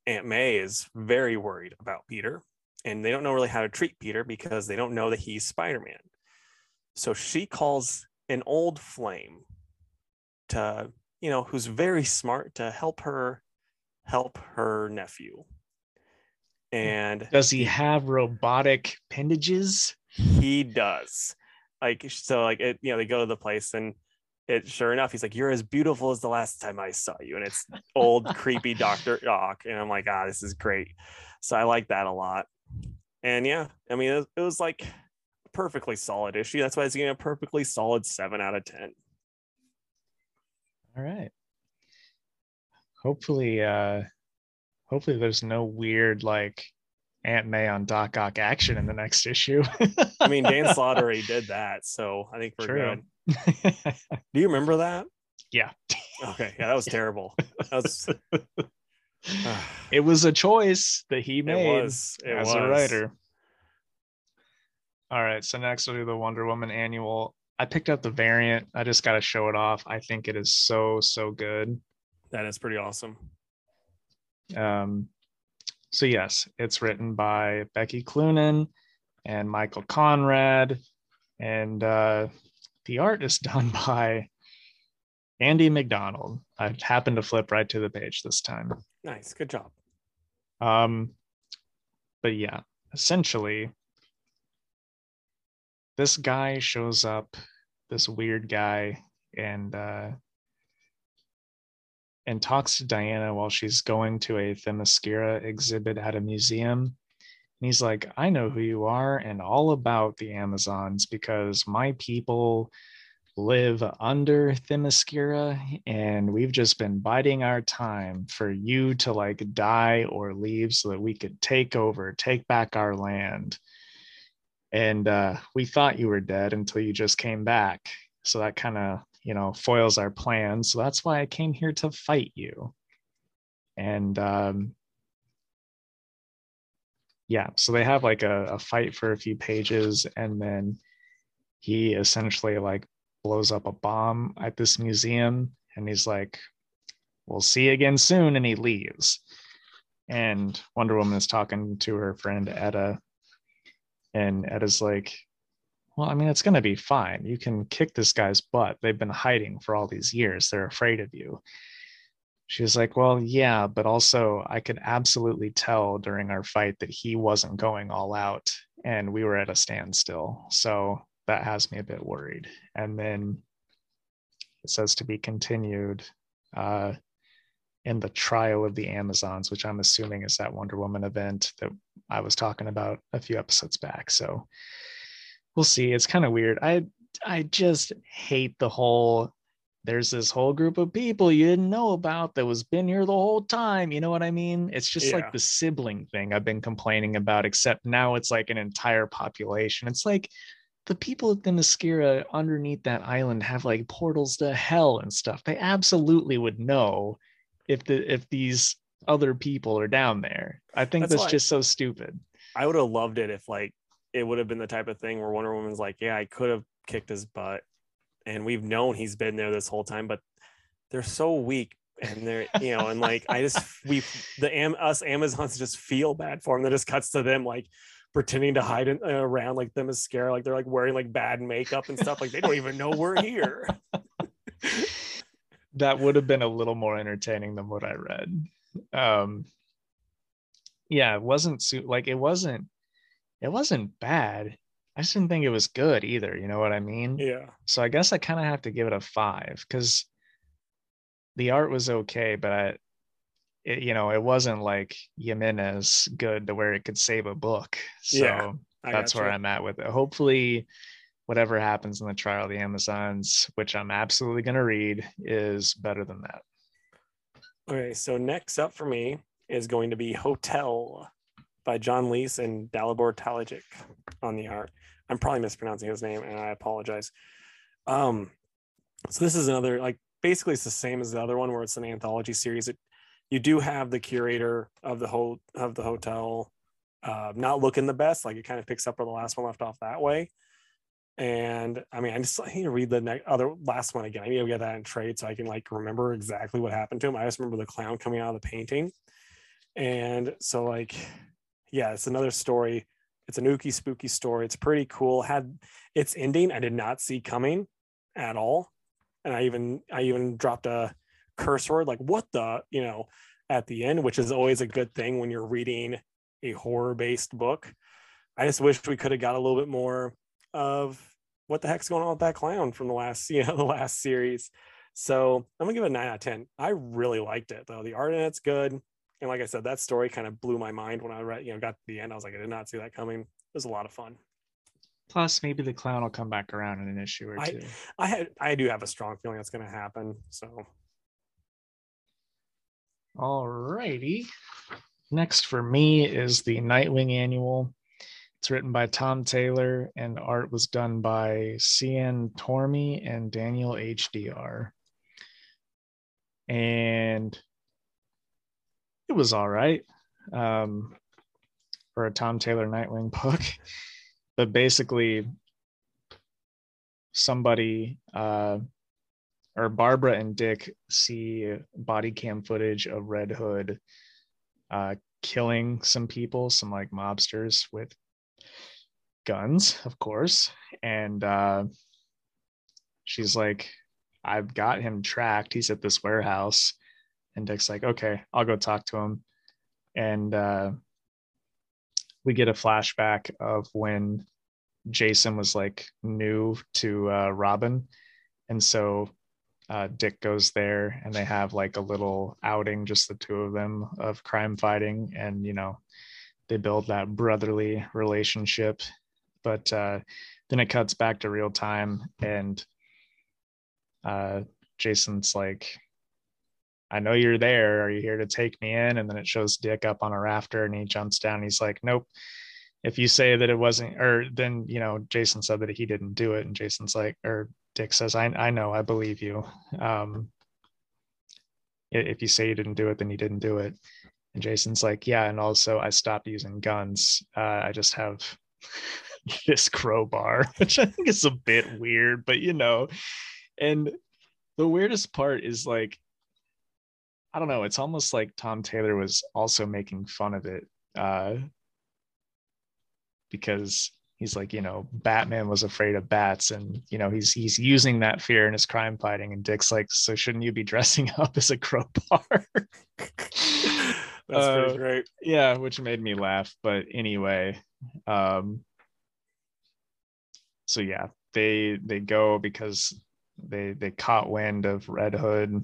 Aunt May is very worried about Peter and they don't know really how to treat Peter because they don't know that he's Spider-Man. So she calls an old flame to you know who's very smart to help her help her nephew. And does he have robotic appendages? He does. Like so like it you know they go to the place and it sure enough he's like you're as beautiful as the last time i saw you. And it's old creepy dr doc [LAUGHS] and i'm like ah this is great. So i like that a lot. And yeah i mean it, it was like perfectly solid issue. That's why it's getting a perfectly solid seven out of ten. All right. Hopefully, uh hopefully there's no weird like Aunt May on Doc Ock action in the next issue. I mean, Dan [LAUGHS] Slott already did that, so I think we're True. good. [LAUGHS] Do you remember that? Yeah. Okay. Yeah, that was terrible. That was... [LAUGHS] [SIGHS] it was a choice that he made it was. It as was. a writer. All right. So next we'll do the Wonder Woman annual. I picked up the variant. I just got to show it off. I think it is so, so good. That is pretty awesome. Um, so yes, it's written by Becky Cloonan and Michael Conrad, and uh, the art is [LAUGHS] done by Andy MacDonald. I happened to flip right to the page this time. Nice, good job. Um, but yeah, essentially, this guy shows up, this weird guy, and uh, and talks to Diana while she's going to a Themyscira exhibit at a museum. And he's like, I know who you are and all about the Amazons because my people live under Themyscira and we've just been biding our time for you to like die or leave so that we could take over, take back our land and uh, we thought you were dead until you just came back. So that kind of you know foils our plan so that's why i came here to fight you. And um, yeah so they have like a, a fight for a few pages and then he essentially like blows up a bomb at this museum and he's like we'll see you again soon and he leaves. And wonder woman is talking to her friend etta and Ed is like, well, I mean, it's going to be fine. You can kick this guy's butt. They've been hiding for all these years. They're afraid of you. she was like, Well, yeah, but also I could absolutely tell during our fight that he wasn't going all out and we were at a standstill. So that has me a bit worried. And then it says to be continued uh, in the trial of the Amazons, which I'm assuming is that Wonder Woman event that I was talking about a few episodes back. So we'll see. It's kind of weird. I I just hate the whole there's this whole group of people you didn't know about that was been here the whole time. You know what I mean? It's just Yeah. like the sibling thing I've been complaining about, except now it's like an entire population. It's like the people at Themyscira underneath that island have like portals to hell and stuff. They absolutely would know if the if these other people are down there. I think That's that's, why- just so stupid. I would have loved it if like it would have been the type of thing where Wonder Woman's like, yeah, I could have kicked his butt, and we've known he's been there this whole time, but they're so weak, and they're you know, and like I just [LAUGHS] we the am us Amazons just feel bad for him. That just cuts to them like pretending to hide in, uh, around like Themyscira, like they're like wearing like bad makeup and stuff, like they don't even know we're here. [LAUGHS] that would have been a little more entertaining than what I read. Um, yeah, it wasn't like it wasn't it wasn't bad. I just didn't think it was good either. You know what I mean? Yeah, So I guess I kind of have to give it a five because the art was okay, but I, it, you know, it wasn't like Jimenez good to where it could save a book. So Yeah, that's where gotcha. I'm at with it. Hopefully, whatever happens in the trial of the Amazons, which I'm absolutely going to read, is better than that. Okay, so next up for me is going to be Hotell by John Lees and Dalibor Talajic on the art. I'm probably mispronouncing his name and I apologize. Um, so this is another like basically it's the same as the other one where it's an anthology series. It you do have the curator of the of the hotel uh, not looking the best, like it kind of picks up where the last one left off that way. And I mean, I just I need to read the next other last one again. I need to get that in trade so I can like remember exactly what happened to him. I just remember the clown coming out of the painting. And so like, yeah, it's another story. It's an ooky spooky story. It's pretty cool. Had its ending I did not see coming at all. And I even I even dropped a curse word like what the, you know, at the end, which is always a good thing when you're reading a horror-based book. I just wish we could have got a little bit more of what the heck's going on with that clown from the last, [LAUGHS] you know, the last series. So I'm gonna give it a nine out of ten. I really liked it though. The art in it's good. And like I said, that story kind of blew my mind when I read, you know, got to the end. I was like, I did not see that coming. It was a lot of fun. Plus, maybe the clown will come back around in an issue or I- two. I had I do have a strong feeling that's gonna happen. So All righty. Next for me is the Nightwing Annual. It's written by Tom Taylor and art was done by Cian Tormey and Daniel HDR. And it was all right um, for a Tom Taylor Nightwing book. [LAUGHS] But basically, somebody uh, or Barbara and Dick see body cam footage of Red Hood uh, killing some people, some like mobsters with guns, of course. And uh, she's like, I've got him tracked. He's at this warehouse. And Dick's like, okay, I'll go talk to him. And uh, we get a flashback of when Jason was like new to uh, Robin. And so uh, Dick goes there and they have like a little outing, just the two of them of crime fighting. And, you know, they build that brotherly relationship. But uh, then it cuts back to real time and uh, Jason's like, I know you're there. Are you here to take me in? And then it shows Dick up on a rafter and he jumps down. he's like, Nope. If you say that it wasn't, or then, you know, Jason said that he didn't do it. And Jason's like, or Dick says, I, I know, I believe you. Um, if you say you didn't do it, then you didn't do it. And Jason's like, yeah. And also, I stopped using guns. Uh, I just have [LAUGHS] this crowbar, [LAUGHS] which I think is a bit weird, but you know, and the weirdest part is like, I don't know, it's almost like Tom Taylor was also making fun of it. Uh, because he's like, you know, Batman was afraid of bats, and you know, he's he's using that fear in his crime fighting. And Dick's like, so shouldn't you be dressing [LAUGHS] up as a crowbar? That's Uh, pretty great. yeah, which made me laugh. But anyway, um, so yeah, they they go because they they caught wind of Red Hood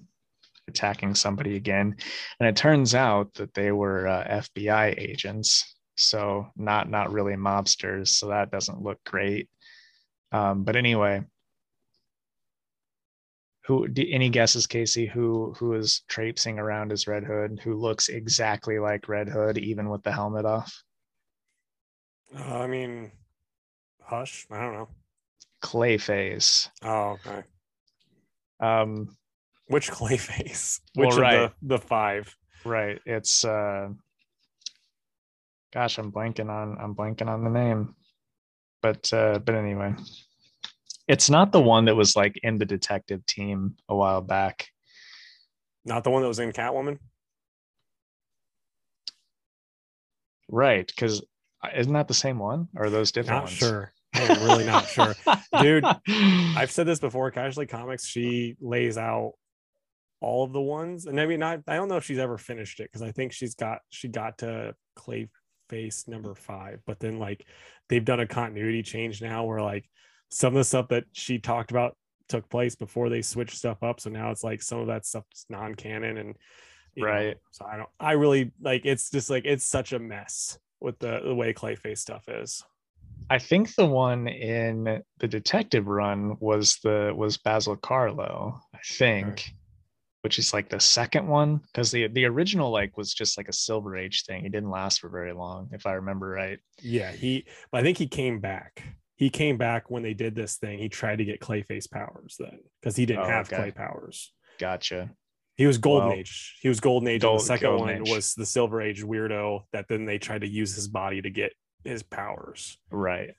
attacking somebody again, and it turns out that they were uh, FBI agents, so not not really mobsters. So that doesn't look great. Um, but anyway, who do, any guesses, Casey? Who who is traipsing around as Red Hood? Who looks exactly like Red Hood, even with the helmet off? Uh, I mean, hush. I don't know. Clayface. Oh, okay. Um, Which Clayface? [LAUGHS] Well, Which right. of the, the five? right. It's uh, gosh, I'm blanking on I'm blanking on the name, but uh, but anyway, it's not the one that was like in the detective team a while back. Not the one that was in Catwoman. Right, because uh, isn't that the same one? Or are those different Not ones? sure. I'm really not sure. Dude, [LAUGHS] I've said this before. Casually Comics, she lays out all of the ones, and I mean, not. I don't know if she's ever finished it because I think she's got she got to Clayface number five, but then like they've done a continuity change now where like some of the stuff that she talked about took place before they switched stuff up, so now it's like some of that stuff is non-canon and you know, Right. so I don't. I really like. It's just like it's such a mess with the the way Clayface stuff is. I think the one in the detective run was the was Basil Karlo, I think, which is like the second one because the the original like was just like a Silver Age thing. It didn't last for very long, if I remember right. Yeah, he. But I think he came back. He came back when they did this thing. He tried to get Clayface powers then because he didn't Oh, have okay. Clay powers. Gotcha. He was Golden Well, Age. He was Golden Age. and the second Golden one Age. was the Silver Age weirdo that then they tried to use his body to get his powers. Right.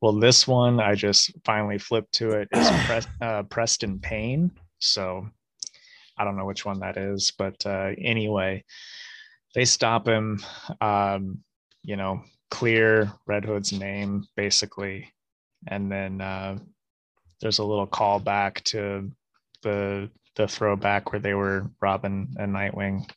Well, this one I just finally flipped to it is [COUGHS] Pres- uh, Preston Payne. So I don't know which one that is, but uh, anyway, they stop him. Um, you know, clear Red Hood's name basically, and then uh, there's a little callback to the the throwback where they were Robin and Nightwing.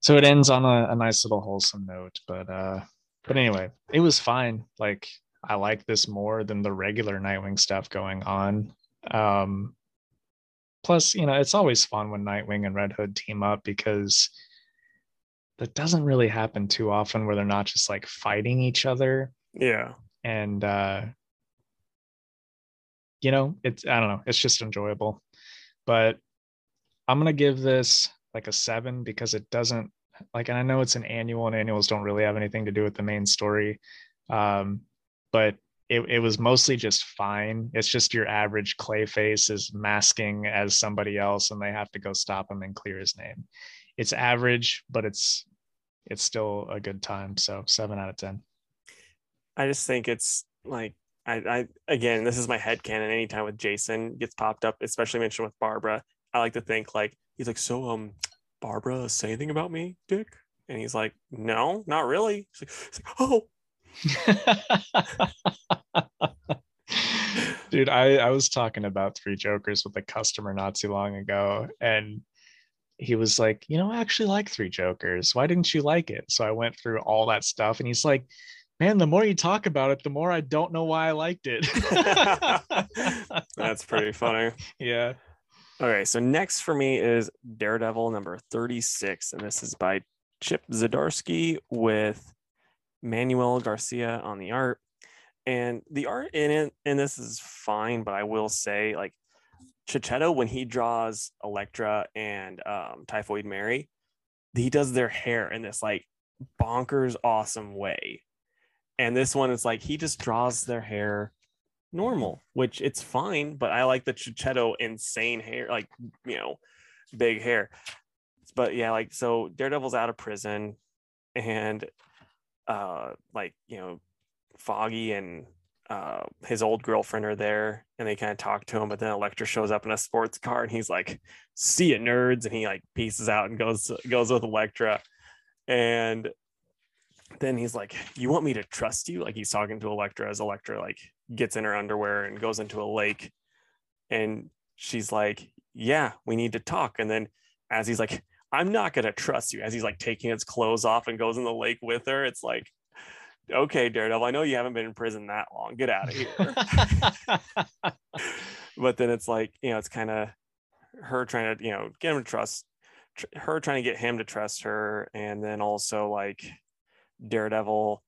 So it ends on a, a nice little wholesome note, but uh, but anyway, it was fine. Like I like this more than the regular Nightwing stuff going on. Um, plus, you know, it's always fun when Nightwing and Red Hood team up because that doesn't really happen too often where they're not just like fighting each other. Yeah. and uh you know it's i don't know it's just enjoyable. But i'm gonna give this like a seven because it doesn't like and i know it's an annual and annuals don't really have anything to do with the main story um but it, it was mostly just fine. It's just your average clayface is masking as somebody else and they have to go stop him and clear his name. It's average but it's it's still a good time so seven out of ten I just think it's like I, I again, this is my head canon. Anytime with Jason gets popped up, especially mentioned with Barbara, I like to think like he's like, so um, Barbara say anything about me, Dick? And he's like, no, not really. He's like, he's like oh, [LAUGHS] Dude, I, I was talking about Three Jokers with a customer not too long ago, and he was like, You know, I actually like Three Jokers. Why didn't you like it? So I went through all that stuff, and he's like, Man, the more you talk about it, the more I don't know why I liked it. [LAUGHS] [LAUGHS] that's pretty funny. yeah. Okay, so next for me is Daredevil number 36, and this is by Chip Zdarsky with Manuel Garcia on the art. And the art in it, and this is fine, but I will say, like Checchetto, when he draws Elektra and um, Typhoid Mary, he does their hair in this like bonkers awesome way. And this one is like he just draws their hair normal, which it's fine, but I like the Checchetto insane hair, like you know, big hair. But yeah, like so Daredevil's out of prison and uh like you know, Foggy and uh his old girlfriend are there and they kind of talk to him, but then Elektra shows up in a sports car and he's like, see you, nerds, and he like pieces out and goes goes with Elektra. And then he's like, "You want me to trust you?" Like he's talking to Elektra as Elektra like gets in her underwear and goes into a lake, and she's like, "Yeah, we need to talk." And then as he's like, "I'm not gonna trust you," as he's like taking his clothes off and goes in the lake with her, it's like, "Okay, Daredevil, I know you haven't been in prison that long. Get out of here." [LAUGHS] [LAUGHS] but then it's like, you know, it's kind of her trying to, you know, get him to trust tr- her trying to get him to trust her, and then also like Daredevil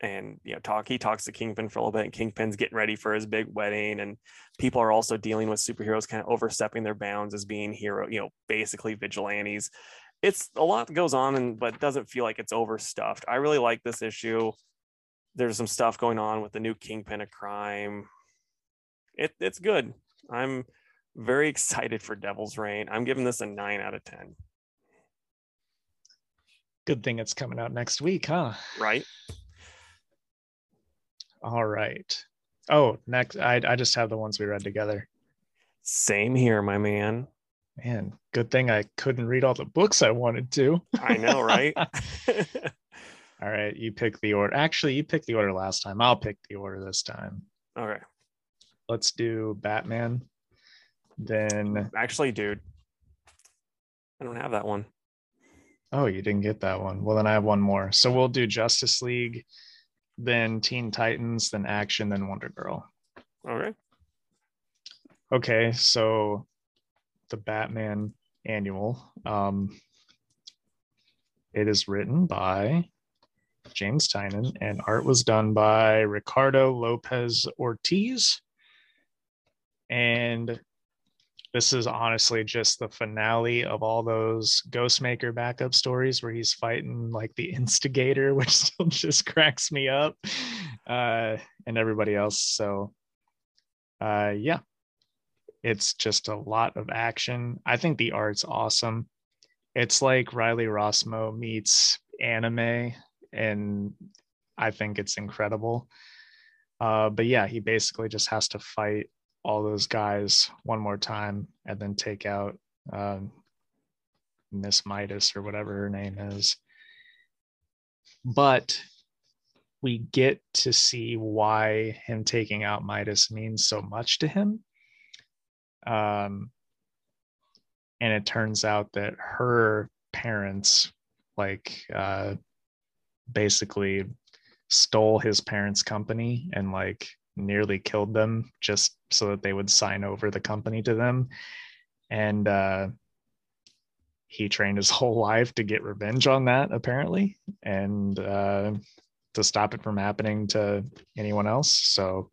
and you know talk he talks to kingpin for a little bit and kingpin's getting ready for his big wedding and people are also dealing with superheroes kind of overstepping their bounds as being hero you know basically vigilantes it's a lot that goes on and but doesn't feel like it's overstuffed. I really like this issue. There's some stuff going on with the new kingpin of crime. It, it's good. I'm very [LAUGHS] excited for devil's reign. I'm giving this a 9 out of 10 Good thing it's coming out next week, huh? right. All right. Oh, next I I just have the ones we read together. same here my man Man, good thing I couldn't read all the books I wanted to. i know right [LAUGHS] [LAUGHS] all right, you pick the order. Actually, you picked the order last time. I'll pick the order this time. All right. Let's do Batman. Then actually dude i don't have that one oh, you didn't get that one. Well, then I have one more. So we'll do Justice League, then Teen Titans, then Action, then Wonder Girl. All right. Okay, so the Batman annual. Um, it is written by James Tynion, and art was done by Ricardo Lopez Ortiz. And this is honestly just the finale of all those Ghostmaker backup stories where he's fighting like the instigator, [LAUGHS] which still just cracks me up, uh, and everybody else. So, uh, yeah, it's just a lot of action. I think the art's awesome. It's like Riley Rossmo meets anime, and I think it's incredible. Uh, but yeah, he basically just has to fight all those guys one more time and then take out um, Miss Midas or whatever her name is. But we get to see why him taking out Midas means so much to him. Um, and it turns out that her parents, like, uh, basically stole his parents' company and like nearly killed them just so that they would sign over the company to them. And uh, he trained his [LAUGHS] whole life to get revenge on that, apparently, and uh, to stop it from happening to anyone else. So,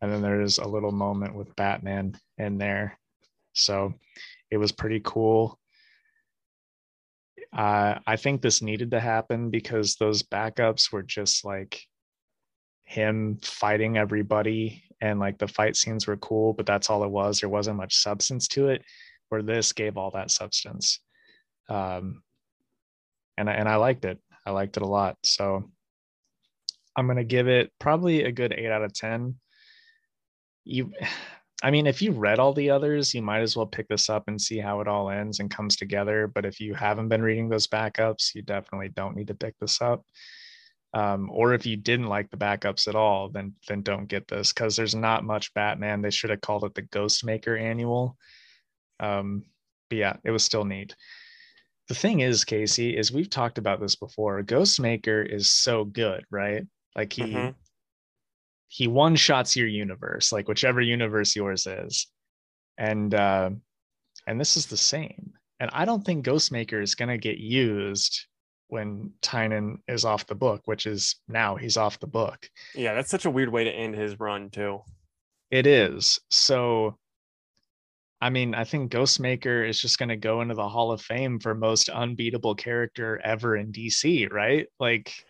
and then there's a little moment with Batman in there. So it was pretty cool. Uh, I think this needed to happen because those backups were just like him fighting everybody and like the fight scenes were cool, but that's all it was. There wasn't much substance to it. Where this gave all that substance, um, and I, and I liked it. I liked it a lot. So I'm gonna give it probably a good eight out of ten. You, [SIGHS] I mean, if you read all the others, you might as well pick this up and see how it all ends and comes together. But if you haven't been reading those backups, you definitely don't need to pick this up um, or if you didn't like the backups at all, then then don't get this because there's not much Batman. They should have called it the Ghostmaker Annual. Um, but yeah, it was still neat. The thing is, Casey, is we've talked about this before. Ghostmaker is so good, right? Like he Mhm. He one shots your universe, like whichever universe yours is, and uh, and this is the same. And I don't think Ghostmaker is gonna get used when Tynion is off the book, which is now he's off the book. Yeah, that's such a weird way to end his run too. It is. So, I mean, I think Ghostmaker is just going to go into the Hall of Fame for most unbeatable character ever in DC, right? Like,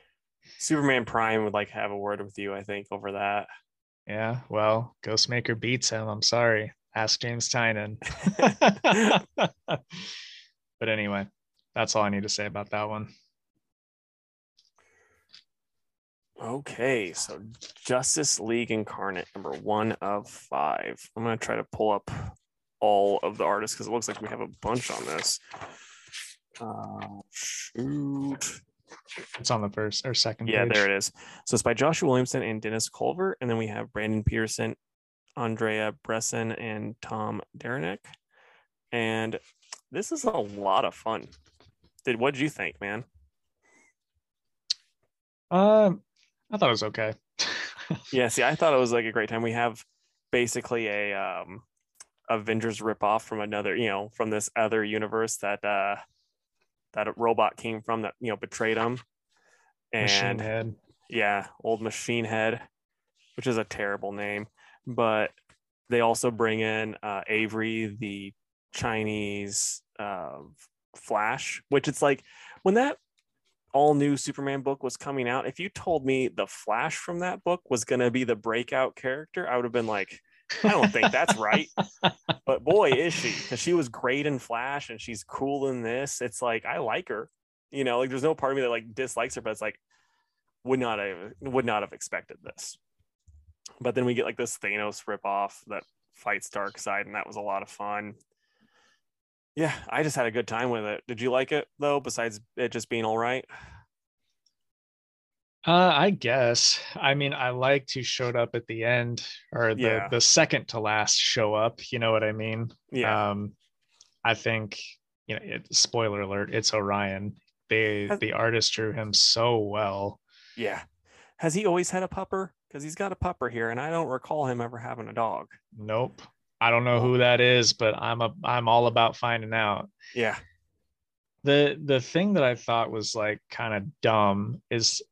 Superman Prime would like have a word with you, I think, over that. yeah, well, Ghostmaker beats him. I'm sorry. Ask James Tynion. [LAUGHS] [LAUGHS] but anyway, that's all I need to say about that one. Okay, so Justice League Incarnate, number one of five. I'm gonna try to pull up all of the artists because it looks like we have a bunch on this. Uh, shoot. It's on the first or second Yeah, page. there it is. So it's by Joshua Williamson and Dennis Culver, and then we have Brandon Peterson, Andrea Bresson, and Tom Derenick. And this is a lot of fun. Did what did you think, man? Um, I thought it was okay. [LAUGHS] Yeah, see, I thought it was like a great time. We have basically a um Avengers ripoff from another, you know, from this other universe that uh that a robot came from that, you know, betrayed him. Machine And Head. yeah, old machine head, which is a terrible name. But they also bring in uh, Avery, the Chinese uh, Flash, which it's like when that all new Superman book was coming out. If you told me the Flash from that book was going to be the breakout character, I would have been like, I don't think that's right. [LAUGHS] But boy, is she because she was great in Flash and she's cool in this. It's like I like her. You know, like there's no part of me that like dislikes her, but it's like would not have would not have expected this. But then we get like this Thanos ripoff that fights Darkseid, and that was a lot of fun. Yeah, I just had a good time with it. Did you like it though? Besides it just being all right. Uh, I guess. I mean, I liked who showed up at the end, or the Yeah. the second to last show up. You know what I mean? Yeah, Um, I think you know. It, spoiler alert: It's Orion. They Has- the artist drew him so well. yeah. Has he always had a pupper? Because he's got a pupper here, and I don't recall him ever having a dog. Nope. I don't know who that is, but I'm a I'm all about finding out. Yeah, the the thing that I thought was like kind of dumb is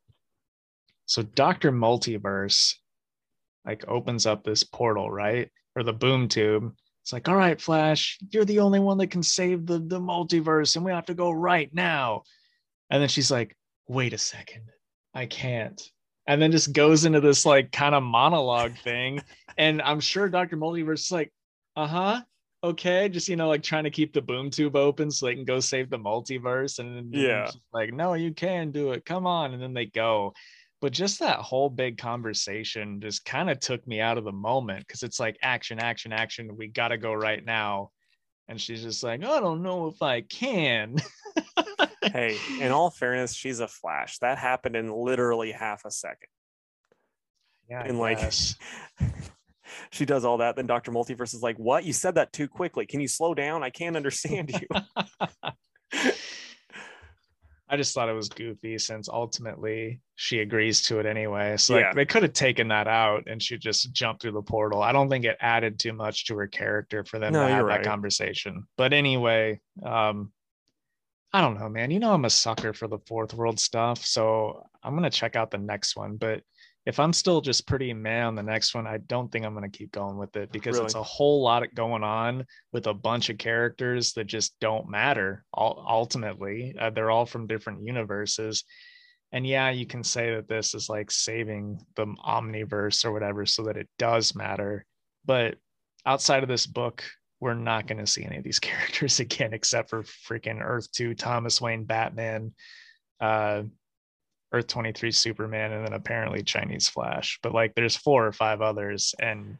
so Dr. Multiverse like opens up this portal, right? Or the boom tube. It's like, all right, Flash, you're the only one that can save the, the multiverse, and we have to go right now. And then she's like, wait a second, I can't. And then just goes into this like kind of monologue thing. [LAUGHS] And I'm sure Dr. Multiverse is like, uh-huh okay just you know like trying to keep the boom tube open so they can go save the multiverse and then Yeah. like no you can do it come on and then they go but just that whole big conversation just kind of took me out of the moment because it's like action action action we gotta go right now and she's just like i don't know if i can hey, in [LAUGHS] all fairness, she's a flash. That happened in literally half a second. yeah And, like, [LAUGHS] she does all that. Then Dr. Multiverse is like, What? You said that too quickly. Can you slow down? I can't understand you. [LAUGHS] I just thought it was goofy since ultimately she agrees to it anyway. So Yeah. like they could have taken that out and she just jumped through the portal. I don't think it added too much to her character for them No, to have you're that conversation. But anyway, um I don't know, man. You know I'm a sucker for the fourth world stuff, so I'm gonna check out the next one. But if I'm still just pretty meh on the next one, I don't think I'm gonna keep going with it because it's a whole lot going on with a bunch of characters that just don't matter. Ul- Ultimately, uh, they're all from different universes, and yeah, you can say that this is like saving the omniverse or whatever, so that it does matter. But outside of this book, we're not going to see any of these [LAUGHS] characters again, except for freaking Earth Two, Thomas Wayne, Batman, uh, Earth 23 Superman, and then apparently Chinese Flash. But like there's four or five others, and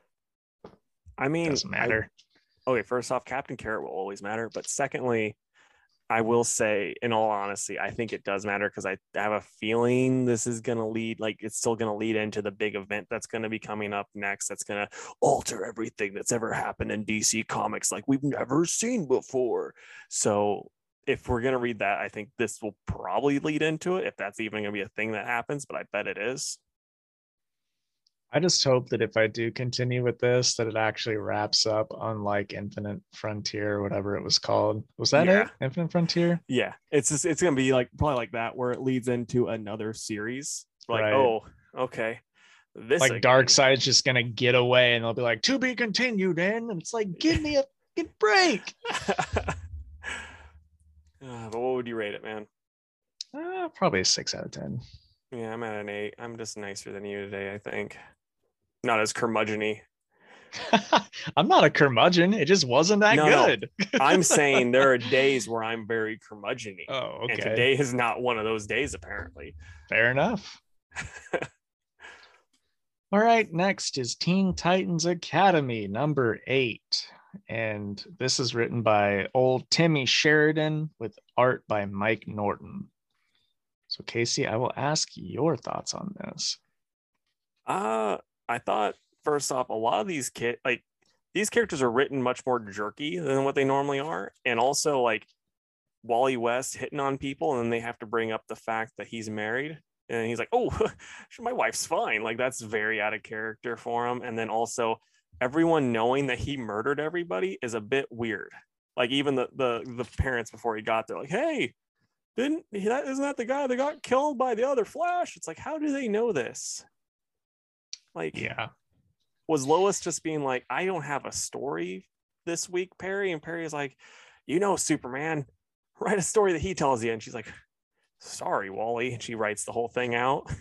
I it mean, doesn't I- matter. okay, first off, Captain Carrot will always matter. But secondly, I will say, in all honesty, I think it does matter because I have a feeling this is going to lead, like, it's still going to lead into the big event that's going to be coming up next. That's going to alter everything that's ever happened in DC Comics, like we've never seen before. So, if we're going to read that, I think this will probably lead into it, if that's even going to be a thing that happens, but I bet it is. I just hope that if I do continue with this, that it actually wraps up unlike Infinite Frontier, whatever it was called. Was that Yeah. it? Infinite Frontier? Yeah, it's just, it's going to be like probably like that, where it leads into another series. Like, Right. oh, okay. This like again. Darkseid's just gonna get away and they'll be like, to be continued, in. and it's like, give me a break. [LAUGHS] Uh, but what would you rate it, man? Uh, probably a six out of ten. Yeah, I'm at an eight. I'm just nicer than you today, I think. Not as curmudgeon [LAUGHS] I'm not a curmudgeon. It just wasn't that No, no. I'm [LAUGHS] saying there are days where I'm very curmudgeon oh, And okay. today is not one of those days, apparently. Fair enough. [LAUGHS] All right, next is Teen Titans Academy, number eight. And this is written by old Timmy Sheridan with art by Mike Norton. So Casey, I will ask your thoughts on this. Uh, I thought first off, a lot of these kid like these characters are written much more jerky than what they normally are, and also like Wally West hitting on people, and then they have to bring up the fact that he's married, and he's like, "Oh, [LAUGHS] my wife's fine." Like that's very out of character for him. And then also, everyone knowing that he murdered everybody is a bit weird. Like even the the the parents before he got there, like, "Hey, didn't that isn't that the guy that got killed by the other Flash?" It's like, how do they know this? Like, Yeah. was Lois just being like, I don't have a story this week, Perry? And Perry is like, you know, Superman, [LAUGHS] write a story that he tells you. And she's like, sorry, Wally. And she writes the whole thing out. [LAUGHS]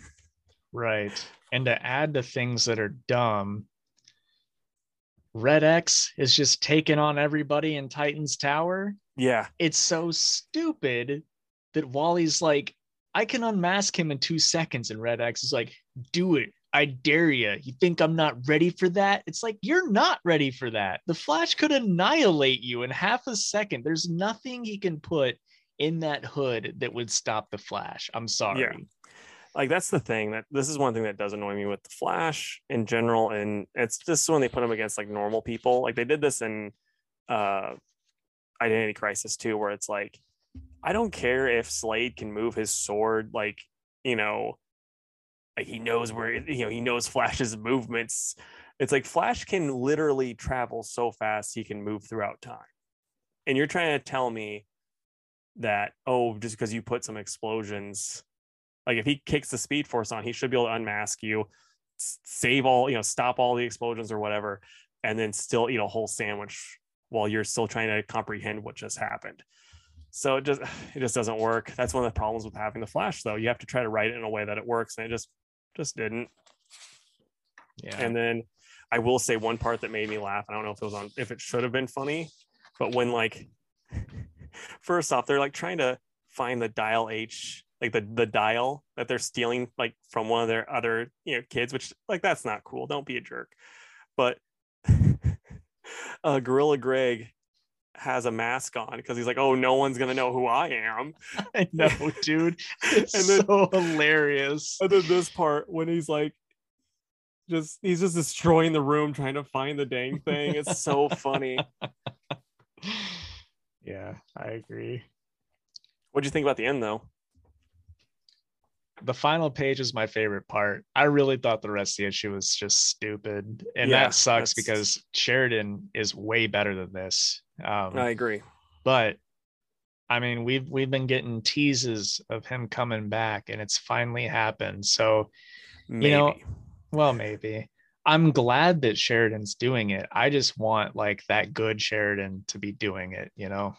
Right. And to add to things that are dumb, Red X is just taking on everybody in Titan's Tower. yeah. It's so stupid that Wally's like, I can unmask him in two seconds. And Red X is like, do it. I dare you. You think I'm not ready for that? It's like, you're not ready for that. The Flash could annihilate you in half a second. There's nothing he can put in that hood that would stop the Flash. I'm sorry. Like that's the thing that this is one thing that does annoy me with the Flash in general. And it's just when they put him against like normal people. Like they did this in uh Identity Crisis too, where it's like, I don't care if Slade can move his sword, like, you know, like he knows where you know he knows Flash's movements. It's like Flash can literally travel so fast he can move throughout time. And you're trying to tell me that oh, just because you put some explosions, like if he kicks the Speed Force on, he should be able to unmask you, save all you know, stop all the explosions or whatever, and then still eat a whole sandwich while you're still trying to comprehend what just happened. So it just [SIGHS] it just doesn't work. That's one of the problems with having the Flash, though. You have to try to write it in a way that it works, and it just just didn't. Yeah. And then I will say one part that made me laugh. I don't know if it was on if it should have been funny, but when like [LAUGHS] first off, they're like trying to find the dial H, like the the dial that they're stealing like from one of their other you know kids, which like that's not cool. Don't be a jerk. But [LAUGHS] uh Gorilla Greg has a mask on because he's like, oh, no one's gonna know who I am. [LAUGHS] I know, dude. [LAUGHS] It's And then- so hilarious. And then this part when he's like, just he's just destroying the room trying to find the dang thing. It's so funny. Yeah, I agree. what do you think about the end though? The final page is my favorite part. I really thought the rest of the issue was just stupid. And Yeah, that sucks that's- because Sheridan is way better than this. Um, I agree. but I mean, we've we've been getting teases of him coming back, and it's finally happened. So, Maybe. know, well, maybe. I'm glad that Sheridan's doing it. I just want like that good Sheridan to be doing it, you know.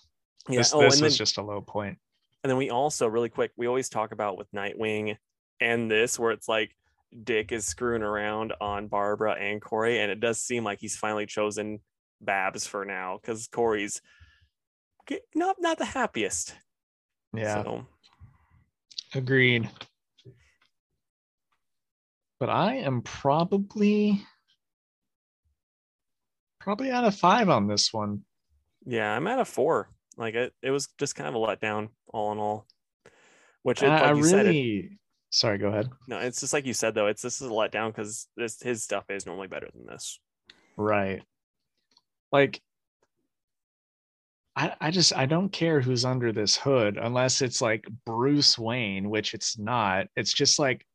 yeah. This, oh, this was then, just a low point. And then we also really quick, we always talk about with Nightwing and this where it's like Dick is screwing around on Barbara and Kory, and it does seem like he's finally chosen Babs for now because Kory's not not the happiest. Yeah, So, agreed. But I am probably probably out of five on this one. yeah, I'm at a four. Like it, it was just kind of a letdown, all in all. Which, it, I, like I you said, it, really sorry, go ahead. no, it's just like you said though. It's this is a letdown because this his stuff is normally better than this. Right. Like I, I just I don't care who's under this hood unless it's like Bruce Wayne, which it's not. It's just like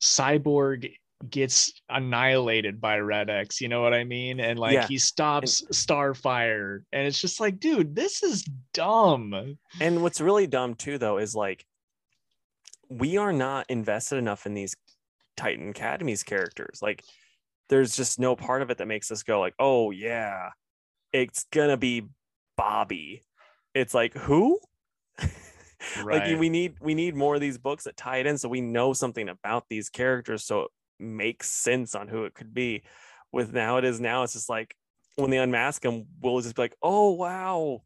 Cyborg gets annihilated by Red X, you know what I mean? And like Yeah. he stops Starfire. And it's just like, dude, this is dumb. And what's really dumb too, though, is like we are not invested enough in these Titan Academies characters. Like, there's just no part of it that makes us go like, "Oh yeah, it's gonna be Bobby." It's like who? [LAUGHS] like we need we need more of these books that tie it in so we know something about these characters so makes sense on who it could be. With now it is now it's just like when they unmask him, we'll just be like, "Oh wow,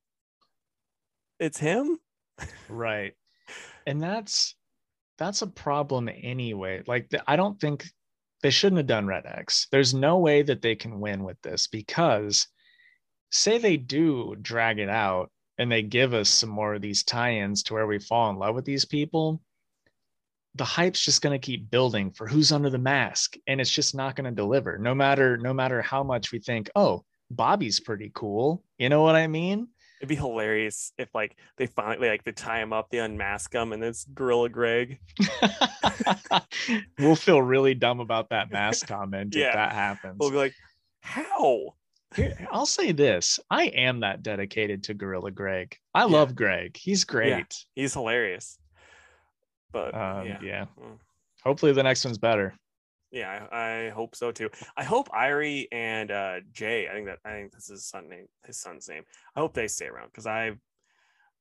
it's him." right [LAUGHS] and that's that's a problem anyway like the, i don't think they shouldn't have done red x there's no way that they can win with this because say they do drag it out and they give us some more of these tie-ins to where we fall in love with these people the hype's just going to keep building for who's under the mask and it's just not going to deliver no matter no matter how much we think oh bobby's pretty cool you know what i mean It'd be hilarious if like they finally like they tie him up, they unmask him, and it's Gorilla Greg. [LAUGHS] [LAUGHS] we'll feel really dumb about that mask comment Yeah. if that happens We'll be like, how? Here, i'll say this i am that dedicated to gorilla greg i Yeah. love greg he's great He's hilarious. But um, yeah. yeah Mm. hopefully the next one's better Yeah, I, I hope so too. I hope Irey and uh, Jai, I think that I think this is his son name, his son's name. I hope they stay around because I've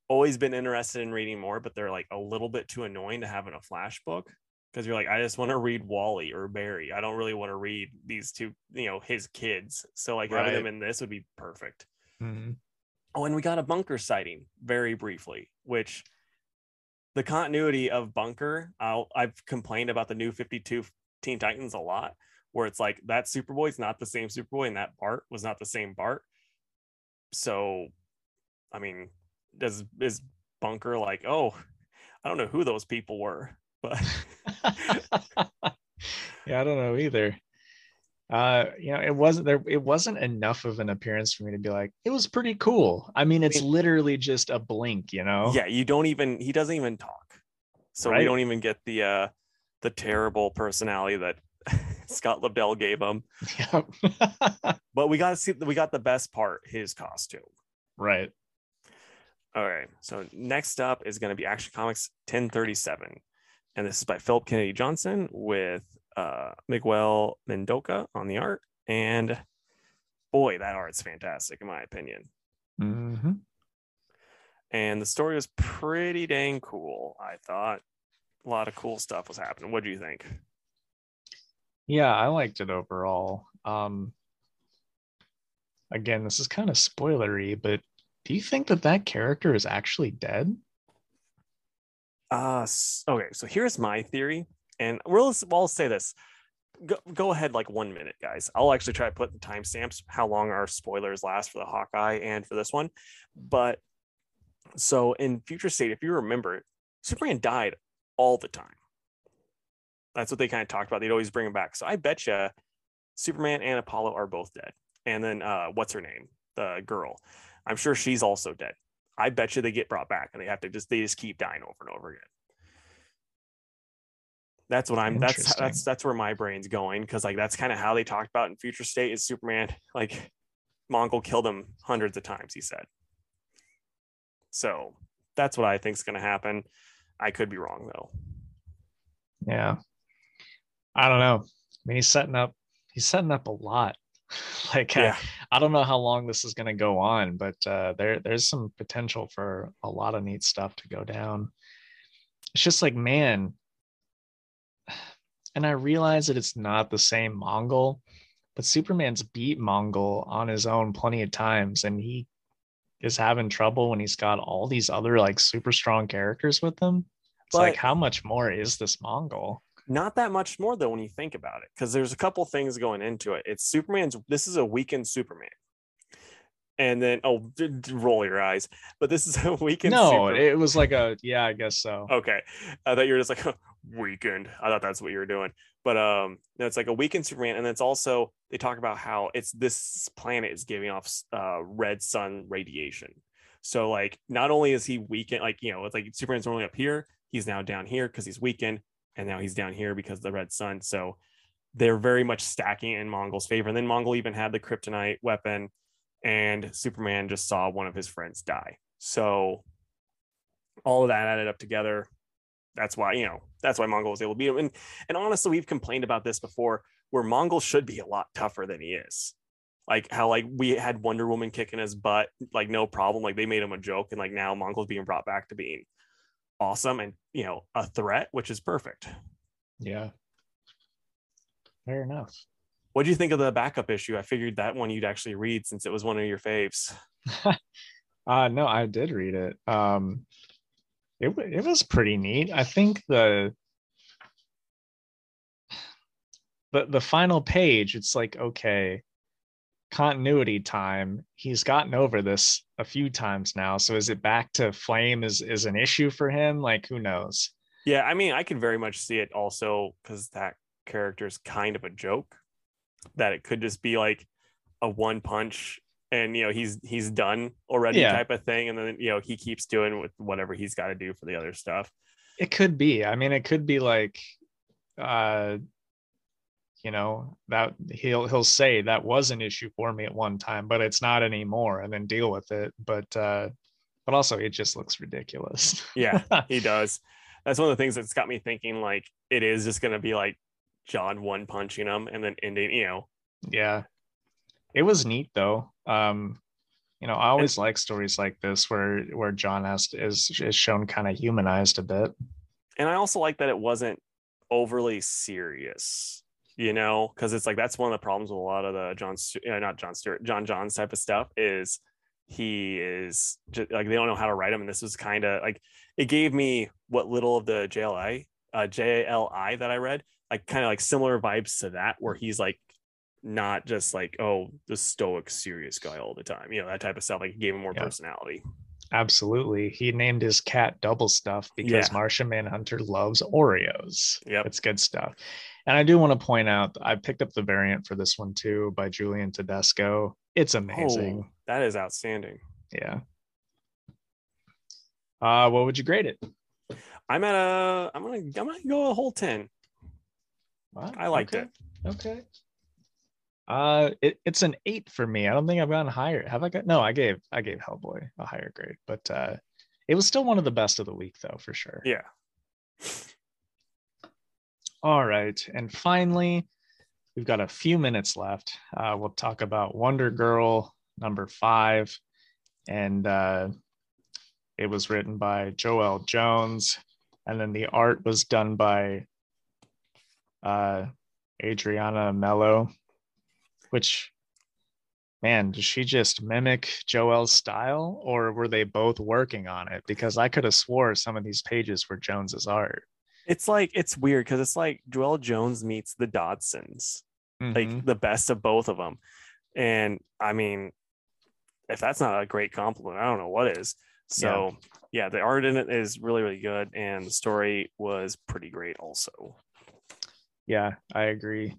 always been interested in reading more, but they're like a little bit too annoying to have in a flash book. Because you're like, I just want to read Wally or Barry. I don't really want to read these two, you know, his kids. So like having them in this would be perfect. Mhm. Oh, and we got a bunker sighting very briefly, which the continuity of bunker, I'll, I've complained about the new 52 Teen Titans a lot, where it's like that Superboy's not the same Superboy and that Bart was not the same Bart. So, I mean, does is bunker like, oh, I don't know who those people were, but [LAUGHS] yeah, I don't know either. Uh, you know, it wasn't there. It wasn't enough of an appearance for me to be like, it was pretty cool. I mean, it's mean- literally just a blink, you know. yeah, you don't even he doesn't even talk. So we don't even get the uh the terrible personality that [LAUGHS] Scott Lobdell gave him. Yep. [LAUGHS] But we got to see we got the best part, his costume. right. All right. So next up is going to be Action Comics 1037. And this is by Philip Kennedy Johnson with uh, Miguel Mendonça on the art. And boy, that art's fantastic, in my opinion. hmm And the story was pretty dang cool, I thought. A lot of cool stuff was happening. What do you think? Yeah, I liked it overall. Um, again, this is kind of spoilery, but do you think that that character is actually dead? Uh, okay. So here's my theory. And we'll, I'll say this. Go, go ahead like one minute, guys. I'll actually try to put the timestamps, how long our spoilers last for the Hawkeye and for this one. But so in Future State, if you remember, Superman died all the time. That's what they kind of talked about. They'd always bring him back. So I bet you Superman and Apollo are both dead. And then uh, what's her name? The girl. I'm sure she's also dead. I bet you they get brought back and they have to just they just keep dying over and over again. That's what I'm that's that's that's where my brain's going because like that's kind of how they talked about in future state is Superman [LAUGHS] like Mongul killed him hundreds of times, he said. So that's what I think is gonna happen. I could be wrong though. Yeah. I don't know. I mean, he's setting up. He's setting up a lot. [LAUGHS] like, Yeah. I, I don't know how long this is going to go on, but uh, there there's some potential for a lot of neat stuff to go down. It's just like, man. And I realize that it's not the same Mongul, but Superman's beat Mongul on his own plenty of times, and he is having trouble when he's got all these other like super strong characters with him. It's like, how much more is this Mongul? Not that much more though when you think about it, because there's a couple things going into it. It's Superman's this is a weakened Superman. And then oh roll your eyes. But this is a [LAUGHS] weakened no, Superman. it was like a yeah, I guess so. Okay. I thought you were just like [LAUGHS] weekend. I thought that's what you were doing. But um no, it's like a weakened Superman. And it's also they talk about how it's this planet is giving off uh red sun radiation. So like not only is he weakened, like you know, it's like Superman's normally up here, he's now down here because he's weakened, and now he's down here because of the red sun. So they're very much stacking in Mongul's favor. And then Mongul even had the kryptonite weapon, and Superman just saw one of his friends die. So all of that added up together. That's why, you know, that's why Mongul was able to beat him. And and honestly, we've complained about this before, where Mongul should be a lot tougher than he is. Like how like we had Wonder Woman kicking his butt, like no problem. Like they made him a joke, and like now Mongul's being brought back to being awesome and you know a threat, which is perfect. Yeah. Fair enough. What do you think of the backup issue? I figured that one you'd actually read since it was one of your faves. [LAUGHS] uh no, I did read it. Um it it was pretty neat. I think the the the final page, it's like, okay, continuity time. He's gotten over this a few times now. So is it back to flame is is an issue for him? Like who knows? Yeah, I mean, I could very much see it also because that character is kind of a joke. That it could just be like a one punch, and you know he's he's done already Yeah. type of thing, and then you know he keeps doing with whatever he's got to do for the other stuff. It could be. I mean, it could be like, uh, you know, that he'll he'll say that was an issue for me at one time, but it's not anymore, and then deal with it. But uh, but also, it just looks ridiculous. Yeah, [LAUGHS] he does. That's one of the things that's got me thinking like it is just gonna be like John one punching him and then ending, you know. yeah, it was neat though. Um, you know, I always like stories like this where where John has to, is is shown kind of humanized a bit. And I also like that it wasn't overly serious, you know, because it's like that's one of the problems with a lot of the John, uh, not John Stewart, J'onn J'onzz type of stuff is he is just like they don't know how to write him, and this was kind of like it gave me what little of the JLI, uh, JLI that I read, like kind of like similar vibes to that, where he's like not just like oh the stoic serious guy all the time, you know that type of stuff. Like it gave him more Yeah. personality. Absolutely, he named his cat Double Stuff because Yeah. Martian Manhunter loves Oreos. yeah It's good stuff. And I do want to point out, I picked up the variant for this one too by Julian Tedesco. It's amazing. Oh, that is outstanding. Yeah. Uh, what would you grade it? I'm at a. I'm gonna. I'm gonna go a whole ten. Wow, I liked okay, it. Okay. Uh, it, it's an eight for me. I don't think I've gone higher. Have I got? No, I gave I gave Hellboy a higher grade, but uh, it was still one of the best of the week though, for sure. Yeah. All right, and finally, we've got a few minutes left. Uh, we'll talk about Wonder Girl number five, and uh, it was written by Joëlle Jones, and then the art was done by uh, Adriana Melo, which, man, does she just mimic Joëlle's style, or were they both working on it? Because I could have swore some of these pages were Jones's art. It's like it's weird because it's like Joëlle Jones meets the Dodsons, Mhm. like the best of both of them. And I mean, if that's not a great compliment, I don't know what is. So yeah, the art in it is really, really good, and the story was pretty great also. yeah i agree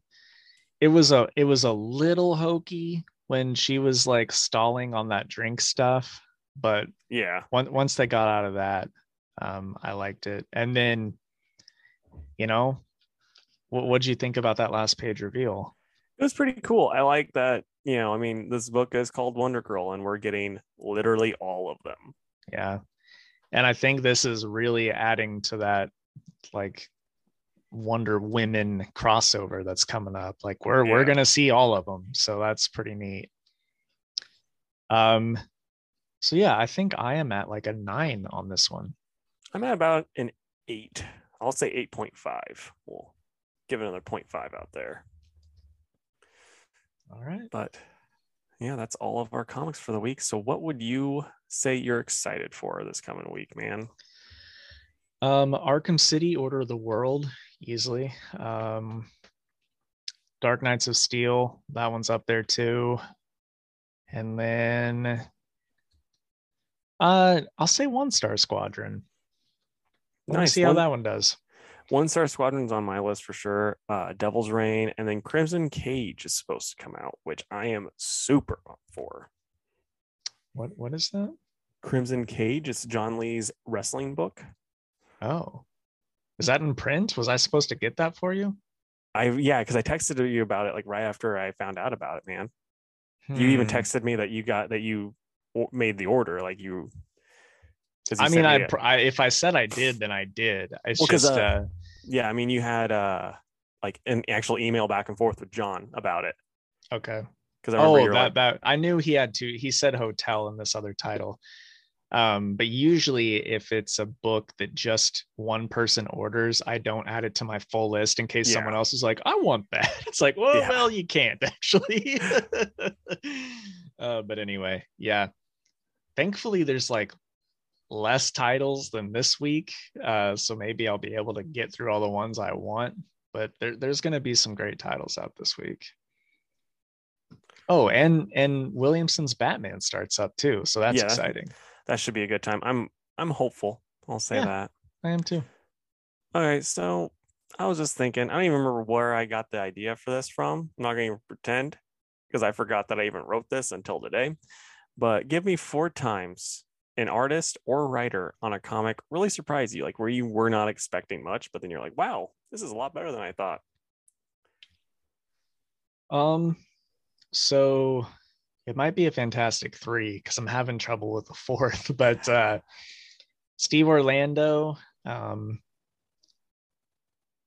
it was a it was a little hokey when she was like stalling on that drink stuff but Yeah, once once they got out of that um i liked it and then you know what what'd you think about that last page reveal it was pretty cool. I like that. You know, I mean, this book is called Wonder Girl, and we're getting literally all of them. yeah and i think this is really adding to that like wonder women crossover that's coming up like we're we're gonna see all of them so that's pretty neat um so yeah i think i am at like a nine on this one I'm at about an eight. I'll say 8.5. We'll give it another 0.5 out there. all right But yeah, that's all of our comics for the week. So, what would you say you're excited for this coming week, man? um arkham city order of the world easily um dark knights of steel that one's up there too and then uh i'll say one star squadron Nice. see how that one does One Star Squadron's on my list for sure. Uh, Devil's Reign, and then Crimson Cage is supposed to come out, which I am super up for. what what is that Crimson Cage It's John Lees wrestling book. oh is that in print was i supposed to get that for you I yeah, because I texted you about it like right after I found out about it, man. You even Hmm. texted me that you got that you made the order, like you. i mean me I, I if i said i did then i did it's Well, just uh, uh, yeah, I mean, you had uh like an actual email back and forth with John about it okay because I oh that like, that i knew he had to he said Hotell in this other title um but usually if it's a book that just one person orders i don't add it to my full list in case someone else is like i want that [LAUGHS] it's like well Yeah. well you can't [LAUGHS] actually [LAUGHS] uh but anyway yeah thankfully there's like less titles than this week uh so maybe i'll be able to get through all the ones i want but there, there's going to be some great titles out this week Oh, and and Williamson's Batman starts up too, so that's Yeah. exciting. That should be a good time. I'm I'm hopeful. I'll say Yeah. that. I am too. All right, so I was just thinking, I don't even remember where I got the idea for this from. I'm not going to pretend because I forgot that I even wrote this until today. But give me four times an artist or writer on a comic really surprised you, like where you were not expecting much, but then you're like, wow, this is a lot better than I thought. Um, so it might be a fantastic three because I'm having trouble with the [LAUGHS] fourth, but uh Steve Orlando, um,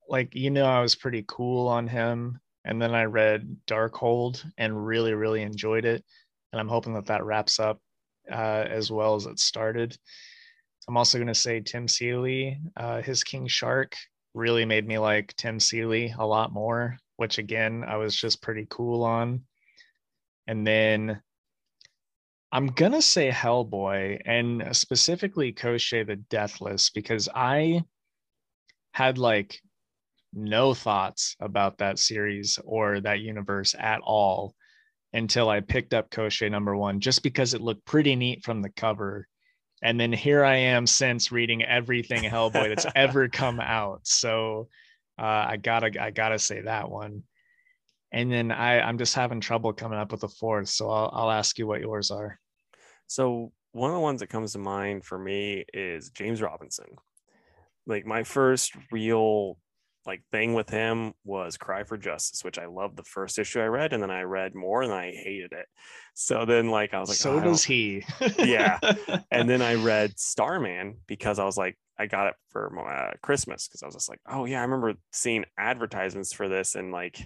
like you know, I was pretty cool on him, and then I read Darkhold and really, really enjoyed it, and I'm hoping that that wraps up uh, as well as it started. I'm also going to say Tim Seeley, uh, his King Shark really made me like Tim Seeley a lot more, which again, I was just pretty cool on. And then I'm going to say Hellboy and specifically Koshchei the Deathless because I had like no thoughts about that series or that universe at all until I picked up Koshchei number one, just because it looked pretty neat from the cover. And then here I am since reading everything Hellboy that's [LAUGHS] ever come out. So uh, I gotta I gotta say that one. And then I I'm just having trouble coming up with a fourth. So I'll I'll ask you what yours are. So one of the ones that comes to mind for me is James Robinson. Like my first real like thing with him was Cry for Justice, which I loved the first issue I read, and then I read more and I hated it. So then like I was like, so oh, does he. [LAUGHS] yeah. [LAUGHS] And then I read Starman because I was like, I got it for uh, Christmas because I was just like, oh yeah, I remember seeing advertisements for this and like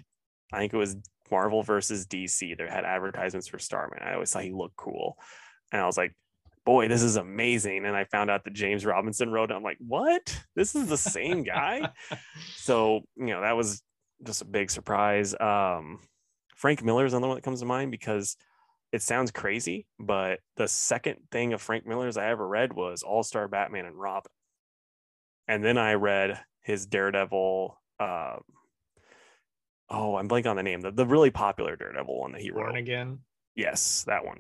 I think it was Marvel versus DC. They had advertisements for Starman. I always thought he looked cool, and I was like, boy, this is amazing. And I found out that James Robinson wrote it. I'm like, what? This is the same guy. [LAUGHS] so, you know, that was just a big surprise. Um, Frank Miller is another one that comes to mind because it sounds crazy, but the second thing of Frank Miller's I ever read was All Star Batman and Robin. And then I read his Daredevil. Uh, oh, I'm blanking on the name. The, the really popular Daredevil one that he wrote. Born again. Yes, that one.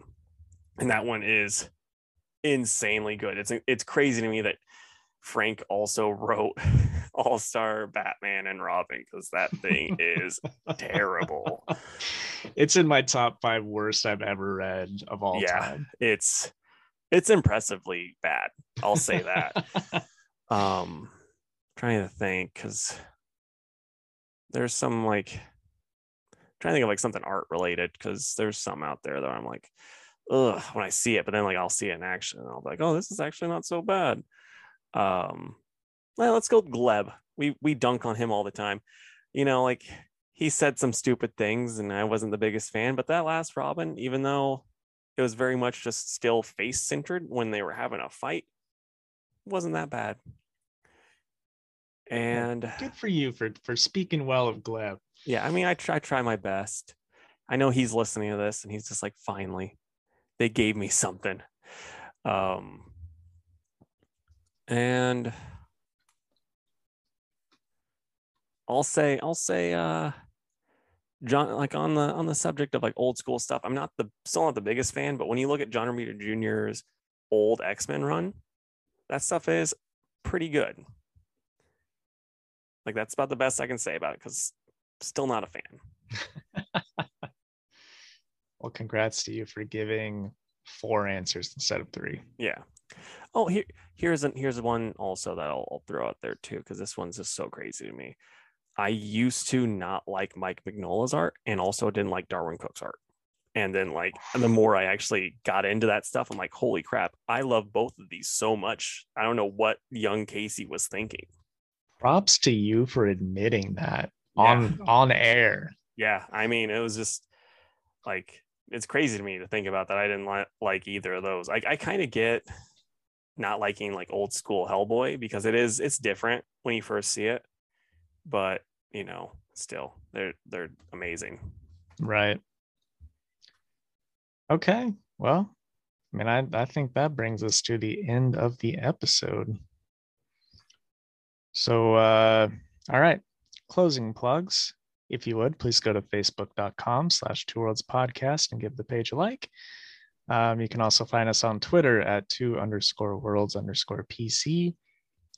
And that one is insanely good. It's it's crazy to me that Frank also wrote [LAUGHS] All Star Batman and Robin because that thing is terrible. [LAUGHS] It's in my top five worst I've ever read of all yeah, time. It's it's impressively bad. I'll say that. [LAUGHS] um, trying to think because there's some like trying to think of like something art related because there's some out there that I'm like, ugh when I see it, but then like I'll see it in action and I'll be like, oh, this is actually not so bad. Um, well, let's go Gleb. We we dunk on him all the time. You know, like he said some stupid things and I wasn't the biggest fan, but that last Robin, even though it was very much just still face centered when they were having a fight, wasn't that bad. And good for you for for speaking well of Gleb. Yeah, I mean, I try try my best. I know he's listening to this and he's just like, finally, they gave me something. Um, and I'll say, I'll say, uh, John, like on the on the subject of like old school stuff, I'm not the still not the biggest fan, but when you look at John Romita Jr.'s old X-Men run, that stuff is pretty good. Like that's about the best I can say about it because still not a fan. [LAUGHS] Well, congrats to you for giving four answers instead of three. Yeah. Oh, here here's an here's one also that I'll, I'll throw out there too because this one's just so crazy to me. I used to not like Mike Mignola's art and also didn't like Darwyn Cooke's art. And then like the more I actually got into that stuff, I'm like, holy crap, I love both of these so much. I don't know what young Casey was thinking. Props to you for admitting that yeah. on on air. Yeah, I mean, it was just like it's crazy to me to think about that. I didn't li- like either of those. I, I kind of get not liking like old school Hellboy because it is it's different when you first see it, but you know, still they're they're amazing. Right. Okay. Well, I mean, I I think that brings us to the end of the episode. So, uh, all right, closing plugs if you would, please go to facebook.com slash two worlds podcast and give the page a like. Um, you can also find us on Twitter at two underscore worlds underscore PC.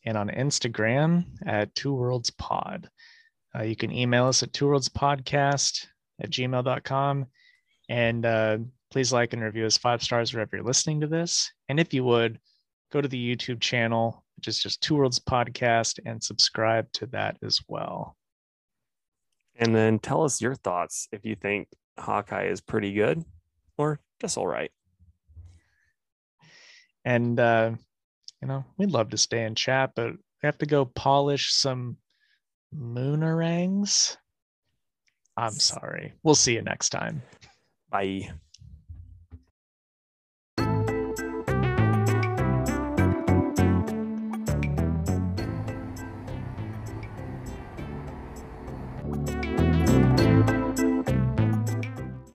and on Instagram at Two Worlds Pod. Uh, you can email us at two worlds podcast at gmail.com. And uh, please like and review us five stars wherever you're listening to this. And if you would, go to the YouTube channel, which is just Two Worlds Podcast, and subscribe to that as well. And then tell us your thoughts if you think Hawkeye is pretty good or just all right. And, uh, you know, we'd love to stay in chat, but we have to go polish some moonerangs. I'm sorry. We'll see you next time. Bye.